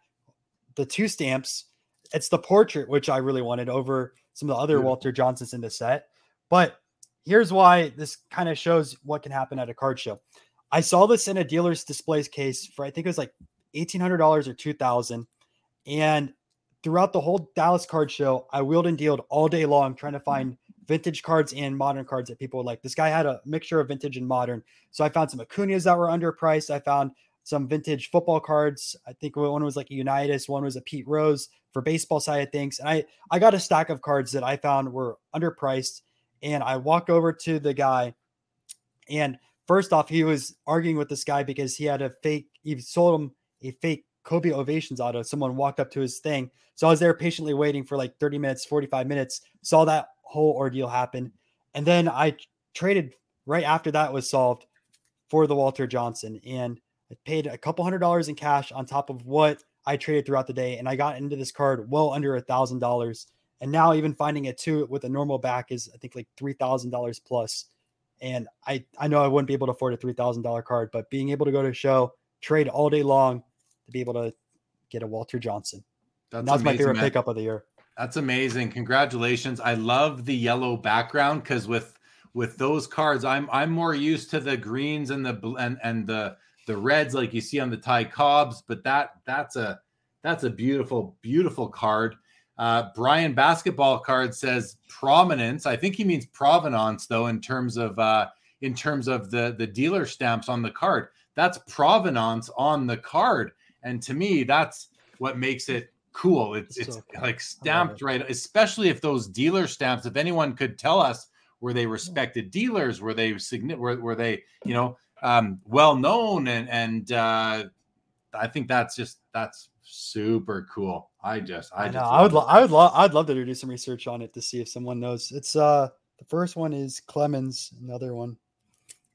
the two stamps. It's the portrait which I really wanted over some of the other mm. Walter Johnsons in the set. But here's why this kind of shows what can happen at a card show. I saw this in a dealer's displays case for I think it was like eighteen hundred dollars or two thousand, and throughout the whole Dallas card show, I wheeled and dealed all day long trying to find vintage cards and modern cards that people would like. This guy had a mixture of vintage and modern, so I found some Acuñas that were underpriced. I found some vintage football cards. I think one was like a Unitas, one was a Pete Rose for baseball side of things. And I I got a stack of cards that I found were underpriced. And I walked over to the guy and First off, he was arguing with this guy because he had a fake, he sold him a fake Kobe Ovations auto. Someone walked up to his thing. So I was there patiently waiting for like 30 minutes, 45 minutes, saw that whole ordeal happen. And then I traded right after that was solved for the Walter Johnson. And I paid a couple hundred dollars in cash on top of what I traded throughout the day. And I got into this card well under a thousand dollars. And now even finding it too with a normal back is I think like three thousand dollars plus. And I, I know I wouldn't be able to afford a $3,000 card, but being able to go to a show, trade all day long to be able to get a Walter Johnson. That's, that's my favorite man. pickup of the year. That's amazing. Congratulations. I love the yellow background because with with those cards, I'm I'm more used to the greens and the and and the the reds like you see on the Ty Cobbs, but that that's a that's a beautiful beautiful card. Uh, Brian Basketball Card says prominence. I think he means provenance, though, in terms of uh, in terms of the the dealer stamps on the card. That's provenance on the card, and to me, that's what makes it cool. It's it's, it's like stamped right, especially if those dealer stamps. If anyone could tell us Were they respected dealers? Were they significant? Were, were they, you know, um, well known? And and uh, I think that's just that's super cool. I just, I, I know. just I would, love lo- I would love, I'd love to do some research on it to see if someone knows. It's uh, the first one is Clemens, another one.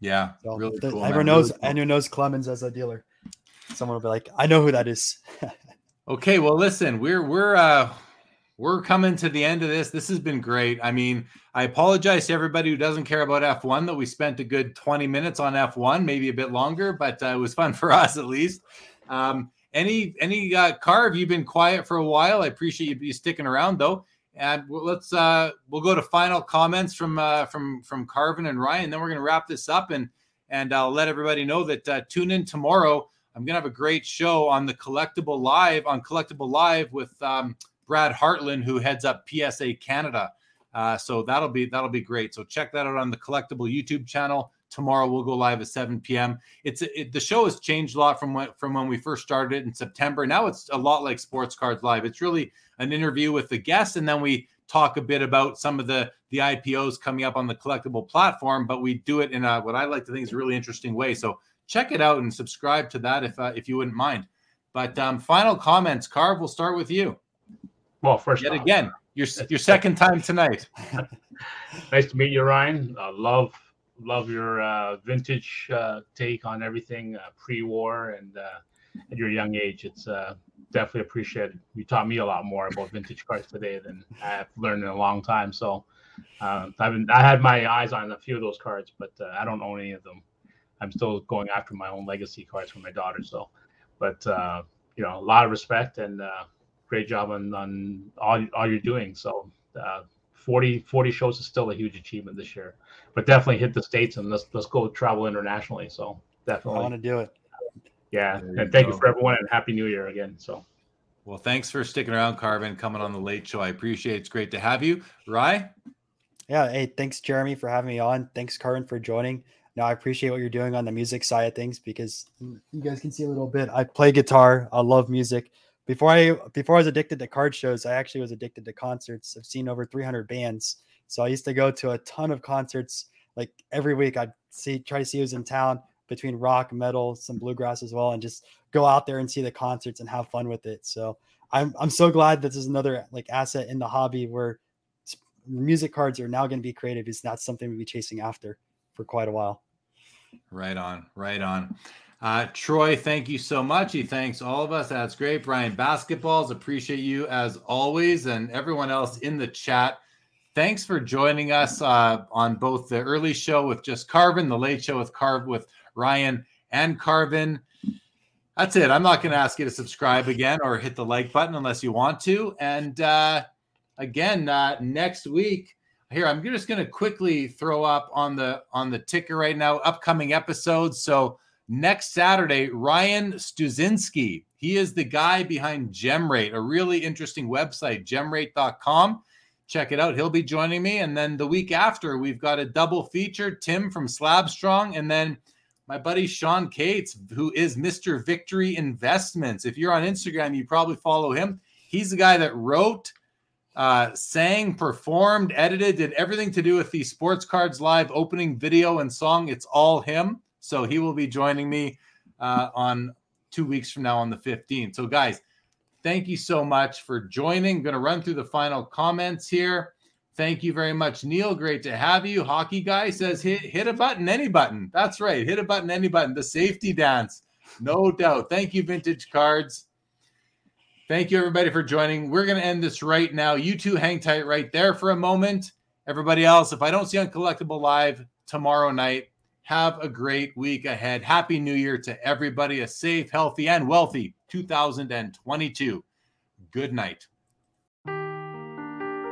yeah, So really th- cool. man, everyone really knows, cool. anyone knows Clemens as a dealer. Someone will be like, I know who that is. Okay, well, listen, we're we're uh we're coming to the end of this. This has been great. I mean, I apologize to everybody who doesn't care about F1 that we spent a good 20 minutes on F1, maybe a bit longer, but uh, it was fun for us at least. Um, any any uh, Karv, you've been quiet for a while. I appreciate you sticking around though. And let's uh we'll go to final comments from uh from from Karvin and Ryan. Then we're gonna wrap this up and and I'll let everybody know that uh, tune in tomorrow. I'm gonna have a great show on the Collectible Live on Collectible Live with um, Brad Hartland, who heads up PSA Canada. Uh, so that'll be that'll be great. So check that out on the Collectible YouTube channel. Tomorrow we'll go live at 7 p.m. It's it, the show has changed a lot from when from when we first started it in September. Now it's a lot like Sports Cards Live. It's really an interview with the guests, and then we talk a bit about some of the the IPOs coming up on the collectible platform. But we do it in a what I like to think is a really interesting way. So check it out and subscribe to that if uh, if you wouldn't mind. But um, final comments, Karv. We'll start with you. Well, first Yet off, again, your your second time tonight. nice to meet you, Ryan. Uh, love love your uh, vintage uh, take on everything uh, pre-war and uh, at your young age. It's uh, definitely appreciated. You taught me a lot more about vintage cards today than I've learned in a long time. So I've been, I had my eyes on a few of those cards, but I don't own any of them. I'm still going after my own legacy cards for my daughter. So, but you know, a lot of respect and great job on on all all you're doing. So. Uh, 40, 40 shows is still a huge achievement this year, but definitely hit the states and let's let's go travel internationally. So I definitely, want to do it. yeah. You And thank go. you for everyone and happy New Year again. So Well, thanks for sticking around, Karvin, coming on the late show. I appreciate it. It's great to have you. Rye, Yeah. Hey, thanks, Jeremy, for having me on. Thanks, Karvin, for joining. Now, I appreciate what you're doing on the music side of things because you guys can see a little bit. I play guitar. I love music. Before I before I was addicted to card shows, I actually was addicted to concerts. I've seen over 300 bands. So I used to go to a ton of concerts. Like every week, I'd see try to see who's in town between rock, metal, some bluegrass as well, and just go out there and see the concerts and have fun with it. So I'm I'm so glad this is another like asset in the hobby where music cards are now going to be creative. is not something we'll be chasing after for quite a while. right on, right on. Uh, Troy, thank you so much. He thanks all of us. That's great. Brian Basketballs, appreciate you as always, and everyone else in the chat. Thanks for joining us uh, on both the early show with just Karvin, the late show with Karv with Ryan and Karvin. That's it. I'm not going to ask you to subscribe again or hit the like button unless you want to. And uh, again, uh, next week, here I'm just going to quickly throw up on the on the ticker right now upcoming episodes. So next Saturday, Ryan Stuzinski. He is the guy behind GemRate, a really interesting website, gemrate.com. Check it out. He'll be joining me. And then the week after, we've got a double feature Tim from Slabstrong, and then my buddy Sean Cates, who is Mr. Victory Investments. If you're on Instagram, you probably follow him. He's the guy that wrote, uh, sang, performed, edited, did everything to do with the Sports Cards Live opening video and song. It's all him. So he will be joining me uh, on two weeks from now on the 15th. So, guys, thank you so much for joining. I'm going to run through the final comments here. Thank you very much, Neil. Great to have you. Hockey guy says hit hit a button, any button. That's right. Hit a button, any button. The safety dance. No doubt. Thank you, Vintage Cards. Thank you, everybody, for joining. We're going to end this right now. You two hang tight right there for a moment. Everybody else, if I don't see on Collectible Live tomorrow night, have a great week ahead. Happy New Year to everybody. A safe, healthy, and wealthy 2022. Good night.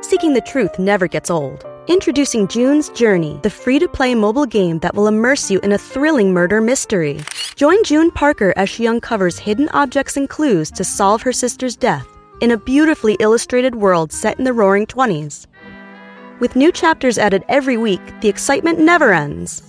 Seeking the truth never gets old. Introducing June's Journey, the free to play mobile game that will immerse you in a thrilling murder mystery. Join June Parker as she uncovers hidden objects and clues to solve her sister's death in a beautifully illustrated world set in the roaring 20s. With new chapters added every week, the excitement never ends.